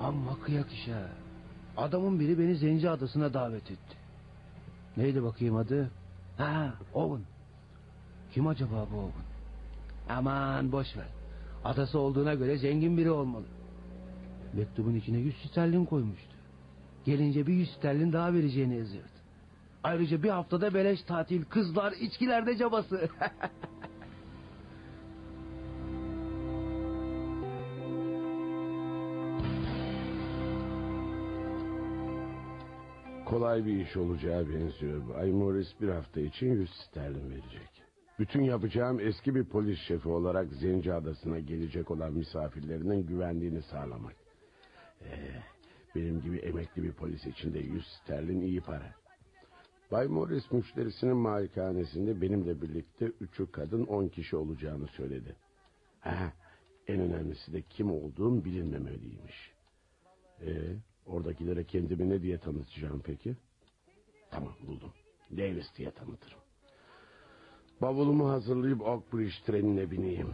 Amma kıyak iş ha. Adamın biri beni Zenci Adası'na davet etti. Neydi bakayım adı? Ha, Owen. Kim acaba bu Owen? Aman boş ver. Adası olduğuna göre zengin biri olmalı. Mektubun içine yüz sterlin koymuştu. Gelince bir yüz sterlin daha vereceğini yazıyordu. Ayrıca bir haftada beleş tatil, kızlar, içkilerde cabası. Kolay bir iş olacağı benziyor. Bay Morris bir hafta için yüz sterlin verecek. Bütün yapacağım eski bir polis şefi olarak Zenci Adası'na gelecek olan misafirlerinin güvenliğini sağlamak. Ee, benim gibi emekli bir polis için de yüz sterlin iyi para. Bay Morris müşterisinin malikanesinde benimle birlikte üçü kadın on kişi olacağını söyledi. Ha, en önemlisi de kim olduğum bilinmemeliymiş. Ee, oradakilere kendimi ne diye tanıtacağım peki? Tamam buldum. Davis diye tanıtırım. Bavulumu hazırlayıp Oakbridge trenine bineyim.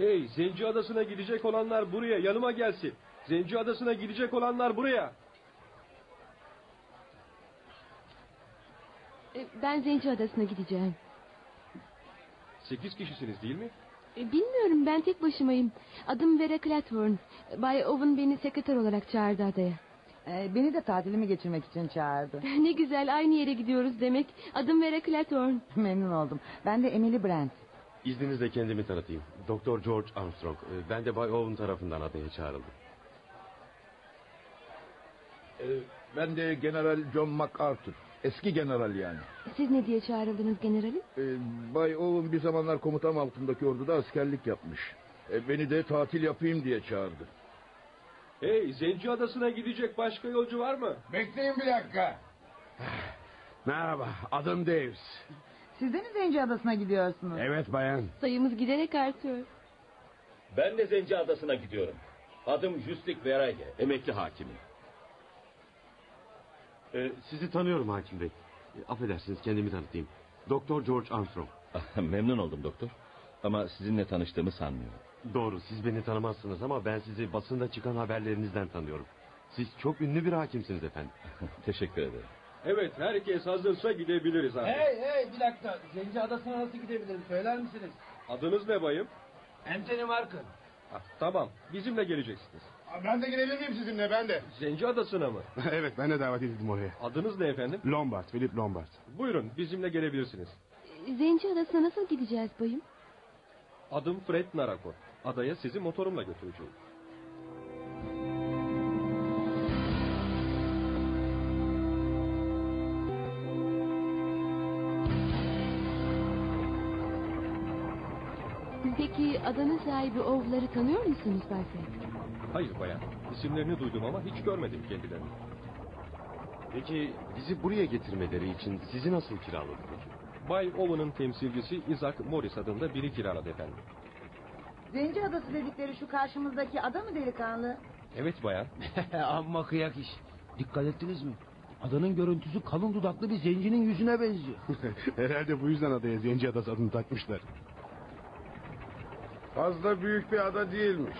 Hey Zenci Adası'na gidecek olanlar buraya yanıma gelsin. Zenci Adası'na gidecek olanlar buraya. E, Ben Zenci Adası'na gideceğim. Sekiz kişisiniz değil mi? E, Bilmiyorum ben tek başımayım. Adım Vera Clathorne. Bay Owen beni sekreter olarak çağırdı adaya. Ee, beni de tatilimi geçirmek için çağırdı. ne güzel aynı yere gidiyoruz demek. Adım Vera Clathorne. Memnun oldum. Ben de Emily Brent. İzninizle kendimi tanıtayım. Doktor George Armstrong. Ee, Ben de Bay Owen tarafından adaya çağrıldım. Ee, ben de General John MacArthur. Eski general yani. Siz ne diye çağrıldınız generalim? Ee, Bay Owen bir zamanlar komutan altındaki orduda askerlik yapmış. Ee, beni de tatil yapayım diye çağırdı. Hey Zenci Adası'na gidecek başka yolcu var mı? Bekleyin bir dakika. Merhaba adım Davis. Siz de mi Zenci Adası'na gidiyorsunuz? Evet bayan. Sayımız giderek artıyor. Ben de Zenci Adası'na gidiyorum. Adım Justik Verage, emekli hakimim. Ee, sizi tanıyorum hakim bey. Ee, affedersiniz kendimi tanıtayım. Doktor George Armstrong. Memnun oldum doktor. Ama sizinle tanıştığımı sanmıyorum. Doğru siz beni tanımazsınız ama ben sizi basında çıkan haberlerinizden tanıyorum. Siz çok ünlü bir hakimsiniz efendim. Teşekkür ederim. Evet herkes hazırsa gidebiliriz artık. Hey hey bir dakika. Zenci Adası'na nasıl gidebilirim söyler misiniz? Adınız ne bayım? Anthony Markın. Ah, tamam bizimle geleceksiniz. Ben de gelebilir miyim sizinle ben de? Zenci Adası'na mı? evet ben de davet edildim oraya. Adınız ne efendim? Lombard, Philip Lombard. Buyurun bizimle gelebilirsiniz. Zenci Adası'na nasıl gideceğiz bayım? Adım Fred Narako. Adaya sizi motorumla götüreceğim. Adanın sahibi ovları tanıyor musunuz Bay Frank? Hayır bayan. İsimlerini duydum ama hiç görmedim kendilerini. Peki bizi buraya getirmeleri için sizi nasıl kiraladılar? Bay Owen'ın temsilcisi Isaac Morris adında biri kiraladı efendim. Zenci Adası dedikleri şu karşımızdaki ada mı delikanlı? Evet bayan. Amma kıyak iş. Dikkat ettiniz mi? Adanın görüntüsü kalın dudaklı bir zencinin yüzüne benziyor. Herhalde bu yüzden adaya Zenci Adası adını takmışlar. Fazla büyük bir ada değilmiş.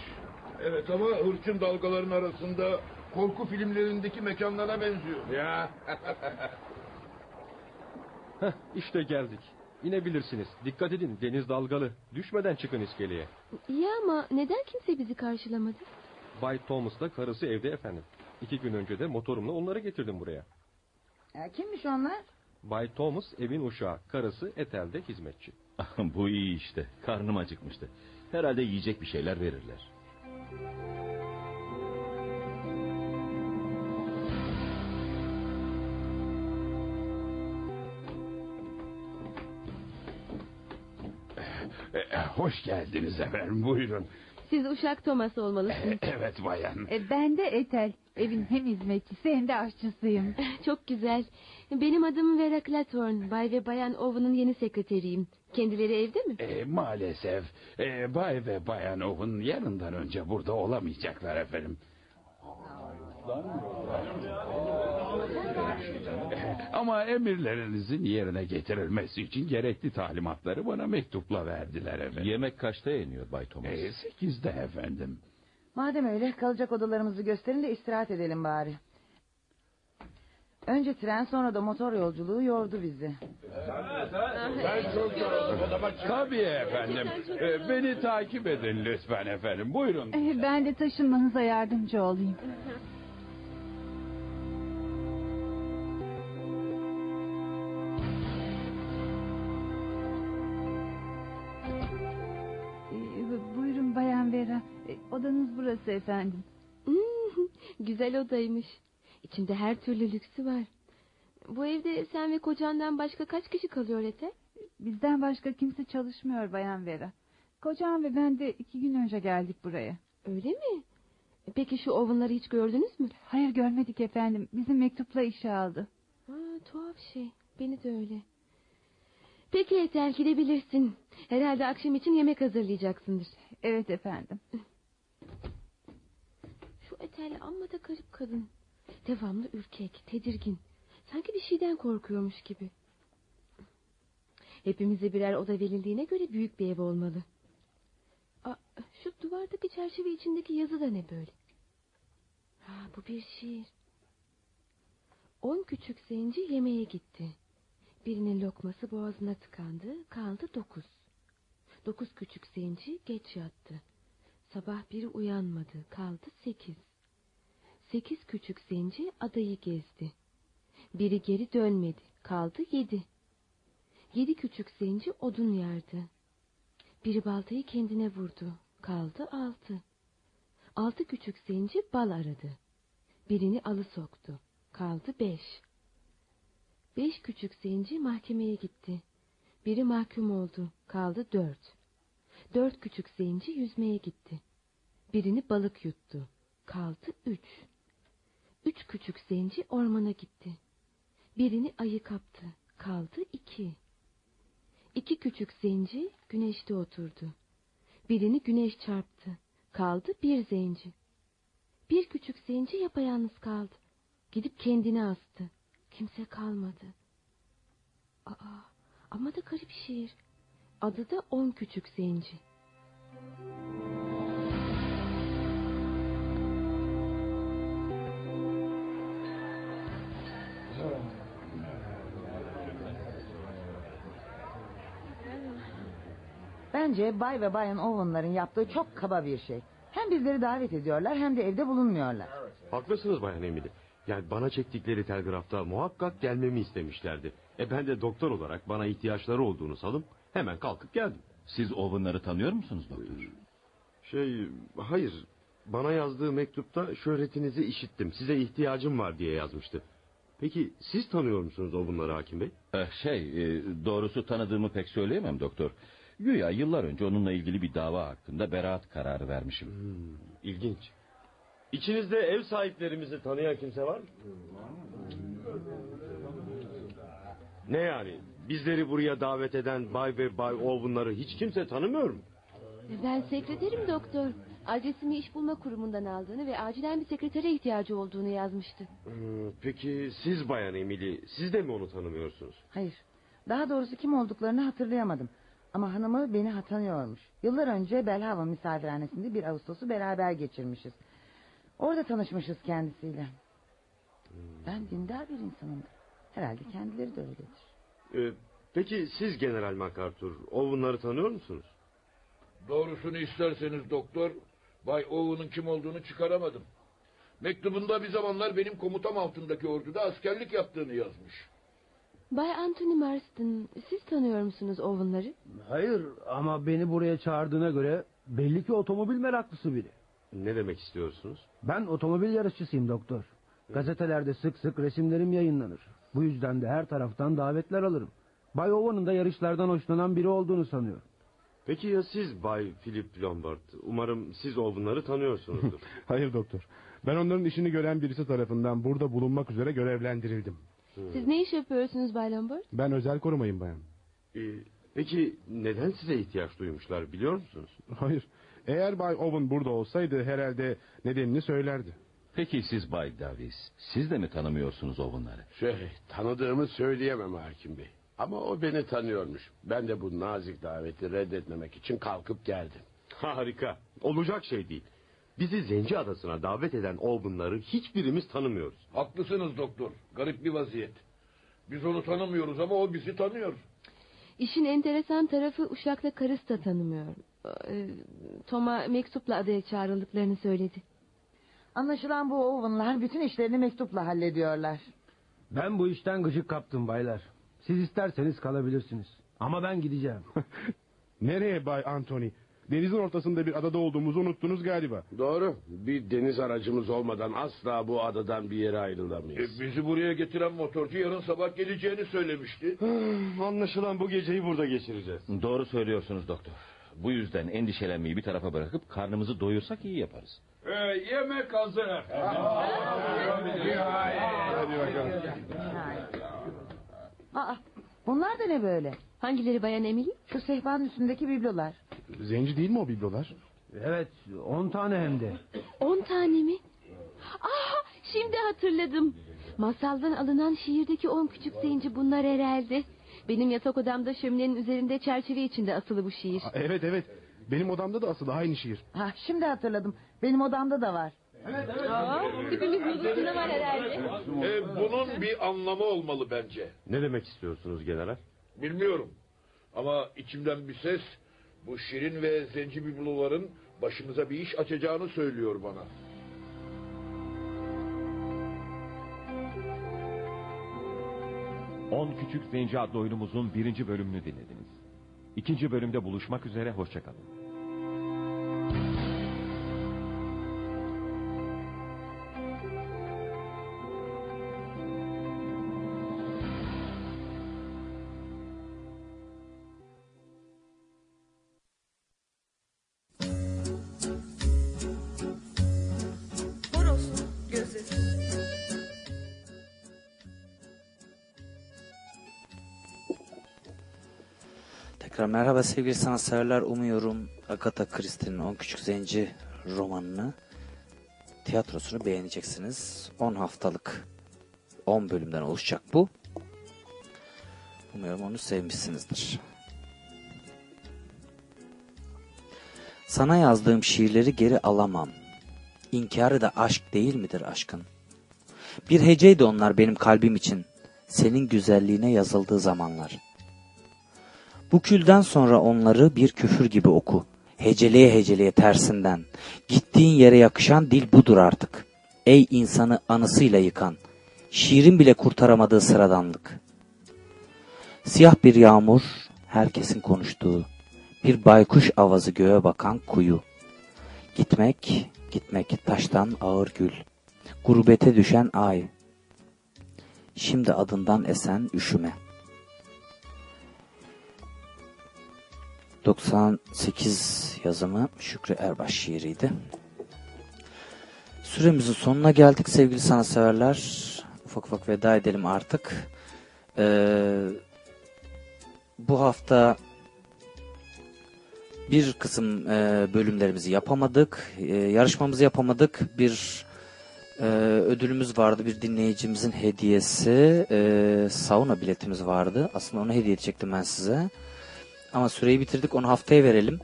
Evet ama hırçın dalgaların arasında korku filmlerindeki mekanlara benziyor. Ya. Heh, işte geldik. İnebilirsiniz. Dikkat edin deniz dalgalı. Düşmeden çıkın iskeleye. İyi ama neden kimse bizi karşılamadı? Bay Thomas'la karısı evde efendim. İki gün önce de motorumla onları getirdim buraya. Ya, kimmiş onlar? Bay Thomas evin uşağı, karısı Etel'de hizmetçi. Bu iyi işte. Karnım acıkmıştı. Herhalde yiyecek bir şeyler verirler. E, hoş geldiniz efendim buyurun. Siz Uşak Thomas olmalısınız. Evet bayan. E, ben de Etel. Evin hem hizmetçisi hem de aşçısıyım. Çok güzel. Benim adım Vera Clathorne. Bay ve Bayan Owen'ın yeni sekreteriyim. Kendileri evde mi? E, maalesef e, Bay ve Bayan Owen yarından önce burada olamayacaklar efendim. Ama emirlerinizin yerine getirilmesi için gerekli talimatları bana mektupla verdiler efendim. Yemek kaçta yeniyor Bay Thomas? E, sekizde efendim. Madem öyle kalacak odalarımızı gösterin de istirahat edelim bari. Önce tren sonra da motor yolculuğu yordu bizi. Ben çok yoruldum. Tabii efendim. E, beni takip edin lütfen efendim. Buyurun. E, ben de taşınmanıza yardımcı olayım. Burası efendim. Hmm, güzel odaymış. İçinde her türlü lüksü var. Bu evde sen ve kocandan başka kaç kişi kalıyor Ete? Bizden başka kimse çalışmıyor Bayan Vera. Kocam ve ben de iki gün önce geldik buraya. Öyle mi? Peki şu ovunları hiç gördünüz mü? Hayır görmedik efendim. Bizim mektupla işe aldı. Ha, tuhaf şey. Beni de öyle. Peki Etel gidebilirsin. Herhalde akşam için yemek hazırlayacaksındır. Evet efendim. Şu Etel amma da garip kadın. Devamlı ürkek, tedirgin. Sanki bir şeyden korkuyormuş gibi. Hepimize birer oda verildiğine göre büyük bir ev olmalı. Aa, şu duvardaki çerçeve içindeki yazı da ne böyle? Ha, bu bir şiir. On küçük zenci yemeğe gitti. Birinin lokması boğazına tıkandı, kaldı dokuz. Dokuz küçük zenci geç yattı. Sabah biri uyanmadı, kaldı sekiz. Sekiz küçük zenci adayı gezdi. Biri geri dönmedi, kaldı yedi. Yedi küçük zenci odun yardı. Biri baltayı kendine vurdu, kaldı altı. Altı küçük zenci bal aradı. Birini alı soktu, kaldı beş. Beş küçük zenci mahkemeye gitti. Biri mahkum oldu, kaldı dört. Dört küçük zenci yüzmeye gitti. Birini balık yuttu, kaldı üç. Üç küçük zenci ormana gitti. Birini ayı kaptı, kaldı iki. İki küçük zenci güneşte oturdu. Birini güneş çarptı, kaldı bir zenci. Bir küçük zenci yapayalnız kaldı. Gidip kendini astı. Kimse kalmadı. Aa, ama da garip şiir. Adı da on küçük zenci. Bence Bay ve Bayan Owen'ların yaptığı çok kaba bir şey. Hem bizleri davet ediyorlar hem de evde bulunmuyorlar. Haklısınız Bayan Emily. Yani bana çektikleri telgrafta muhakkak gelmemi istemişlerdi. E ben de doktor olarak bana ihtiyaçları olduğunu sanıp hemen kalkıp geldim. Siz Owen'ları tanıyor musunuz doktor? Şey, hayır. Bana yazdığı mektupta şöhretinizi işittim. Size ihtiyacım var diye yazmıştı. Peki siz tanıyor musunuz o bunları hakim bey? Eh, şey, e, doğrusu tanıdığımı pek söyleyemem doktor. Güya yıllar önce onunla ilgili bir dava hakkında beraat kararı vermişim. Hmm, ilginç. İçinizde ev sahiplerimizi tanıyan kimse var mı? Ne yani? Bizleri buraya davet eden Bay ve Bay Owen'ları hiç kimse tanımıyor mu? Ben sekreterim doktor. Adresimi iş bulma kurumundan aldığını ve acilen bir sekretere ihtiyacı olduğunu yazmıştı. Hmm, peki siz Bayan Emily, siz de mi onu tanımıyorsunuz? Hayır. Daha doğrusu kim olduklarını hatırlayamadım. Ama hanımı beni tanıyormuş. Yıllar önce Belhava misafirhanesinde bir Ağustos'u beraber geçirmişiz. Orada tanışmışız kendisiyle. Ben dindar bir insanım. Herhalde kendileri de öyledir. Ee, peki siz General MacArthur Owen'ları tanıyor musunuz? Doğrusunu isterseniz doktor, Bay Owen'ın kim olduğunu çıkaramadım. Mektubunda bir zamanlar benim komutam altındaki orduda askerlik yaptığını yazmış. Bay Anthony Marston, siz tanıyor musunuz Owen'ları? Hayır ama beni buraya çağırdığına göre belli ki otomobil meraklısı biri. Ne demek istiyorsunuz? Ben otomobil yarışçısıyım doktor. Gazetelerde sık sık resimlerim yayınlanır. Bu yüzden de her taraftan davetler alırım. Bay Owen'ın da yarışlardan hoşlanan biri olduğunu sanıyorum. Peki ya siz Bay Philip Lombard? Umarım siz Owen'ları tanıyorsunuzdur. Hayır doktor. Ben onların işini gören birisi tarafından burada bulunmak üzere görevlendirildim. Siz ne iş yapıyorsunuz Bay Lombard? Ben özel korumayım bayan. Ee, peki neden size ihtiyaç duymuşlar biliyor musunuz? Hayır. Eğer Bay Owen burada olsaydı herhalde nedenini söylerdi. Peki siz Bay Davis, siz de mi tanımıyorsunuz Owen'ları? Şey, tanıdığımı söyleyemem hakim bey. Ama o beni tanıyormuş. Ben de bu nazik daveti reddetmemek için kalkıp geldim. Harika. Olacak şey değil. Bizi Zenci Adası'na davet eden Owen'ları hiçbirimiz tanımıyoruz. Haklısınız doktor. Garip bir vaziyet. Biz onu tanımıyoruz ama o bizi tanıyor. İşin enteresan tarafı Uşak'la karısı da tanımıyor. Ee, Tom'a mektupla adaya çağrıldıklarını söyledi. Anlaşılan bu Owen'lar bütün işlerini mektupla hallediyorlar. Ben bu işten gıcık kaptım baylar. Siz isterseniz kalabilirsiniz. Ama ben gideceğim. Nereye Bay Anthony? Denizin ortasında bir adada olduğumuzu unuttunuz galiba. Doğru. Bir deniz aracımız olmadan asla bu adadan bir yere ayrılamayız. E, bizi buraya getiren motorcu yarın sabah geleceğini söylemişti. Anlaşılan bu geceyi burada geçireceğiz. Doğru söylüyorsunuz doktor. Bu yüzden endişelenmeyi bir tarafa bırakıp karnımızı doyursak iyi yaparız. E, yemek hazır. Aa, bunlar da ne böyle? Hangileri Bayan Emily? Şu sehpanın üstündeki biblolar. Zenci değil mi o biblolar? Evet, on tane hem de. On tane mi? Ah, şimdi hatırladım. Masaldan alınan şiirdeki on küçük zenci bunlar herhalde. Benim yatak odamda şöminenin üzerinde çerçeve içinde asılı bu şiir. Aa, Evet evet. Benim odamda da asılı aynı şiir. Ha, şimdi hatırladım. Benim odamda da var. Aa, hepimiz yüzünde var herhalde. E, bunun bir anlamı olmalı bence. Ne demek istiyorsunuz general? Bilmiyorum. Ama içimden bir ses bu şirin ve zenci bibloların başımıza bir iş açacağını söylüyor bana. On Küçük Zenci adlı oyunumuzun birinci bölümünü dinlediniz. İkinci bölümde buluşmak üzere, hoşçakalın. Merhaba sevgili sanatseverler. Umuyorum Agatha Christie'nin 10 Küçük Zenci romanını, tiyatrosunu beğeneceksiniz. 10 haftalık 10 bölümden oluşacak bu. Umuyorum onu sevmişsinizdir. Sana yazdığım şiirleri geri alamam. İnkarı da aşk değil midir aşkın? Bir heceydi onlar benim kalbim için. Senin güzelliğine yazıldığı zamanlar. Bu külden sonra onları bir küfür gibi oku. Heceleye heceleye tersinden. Gittiğin yere yakışan dil budur artık. Ey insanı anısıyla yıkan. Şiirin bile kurtaramadığı sıradanlık. Siyah bir yağmur, herkesin konuştuğu. Bir baykuş avazı göğe bakan kuyu. Gitmek, gitmek taştan ağır gül. Gurbete düşen ay. Şimdi adından esen üşüme. 98 yazımı Şükrü Erbaş şiiriydi. Süremizin sonuna geldik sevgili sanatseverler. Ufak ufak veda edelim artık. Ee, bu hafta bir kısım e, bölümlerimizi yapamadık. E, yarışmamızı yapamadık. Bir e, ödülümüz vardı. Bir dinleyicimizin hediyesi. E, sauna biletimiz vardı. Aslında onu hediye edecektim ben size. Ama süreyi bitirdik onu haftaya verelim.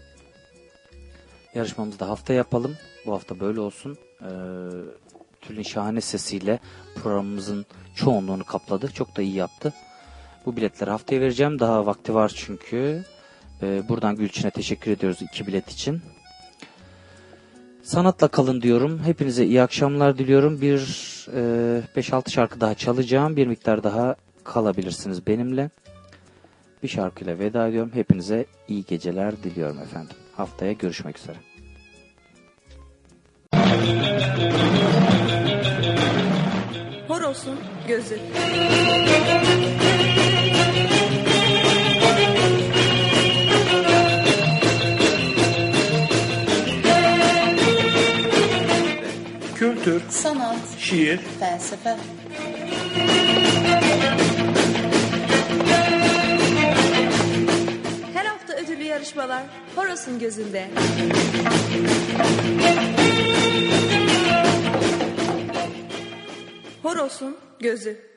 Yarışmamızı da hafta yapalım. Bu hafta böyle olsun. Ee, Tülin şahane sesiyle programımızın çoğunluğunu kapladı. Çok da iyi yaptı. Bu biletleri haftaya vereceğim. Daha vakti var çünkü. Ee, buradan Gülçin'e teşekkür ediyoruz iki bilet için. Sanatla kalın diyorum. Hepinize iyi akşamlar diliyorum. Bir e, 5-6 şarkı daha çalacağım. Bir miktar daha kalabilirsiniz benimle. Bir şarkıyla veda ediyorum. Hepinize iyi geceler diliyorum efendim. Haftaya görüşmek üzere. Horos'un gözü. Kültür, Sanat, şiir, felsefe. Yarışmalar Horos'un gözünde. Horos'un gözü.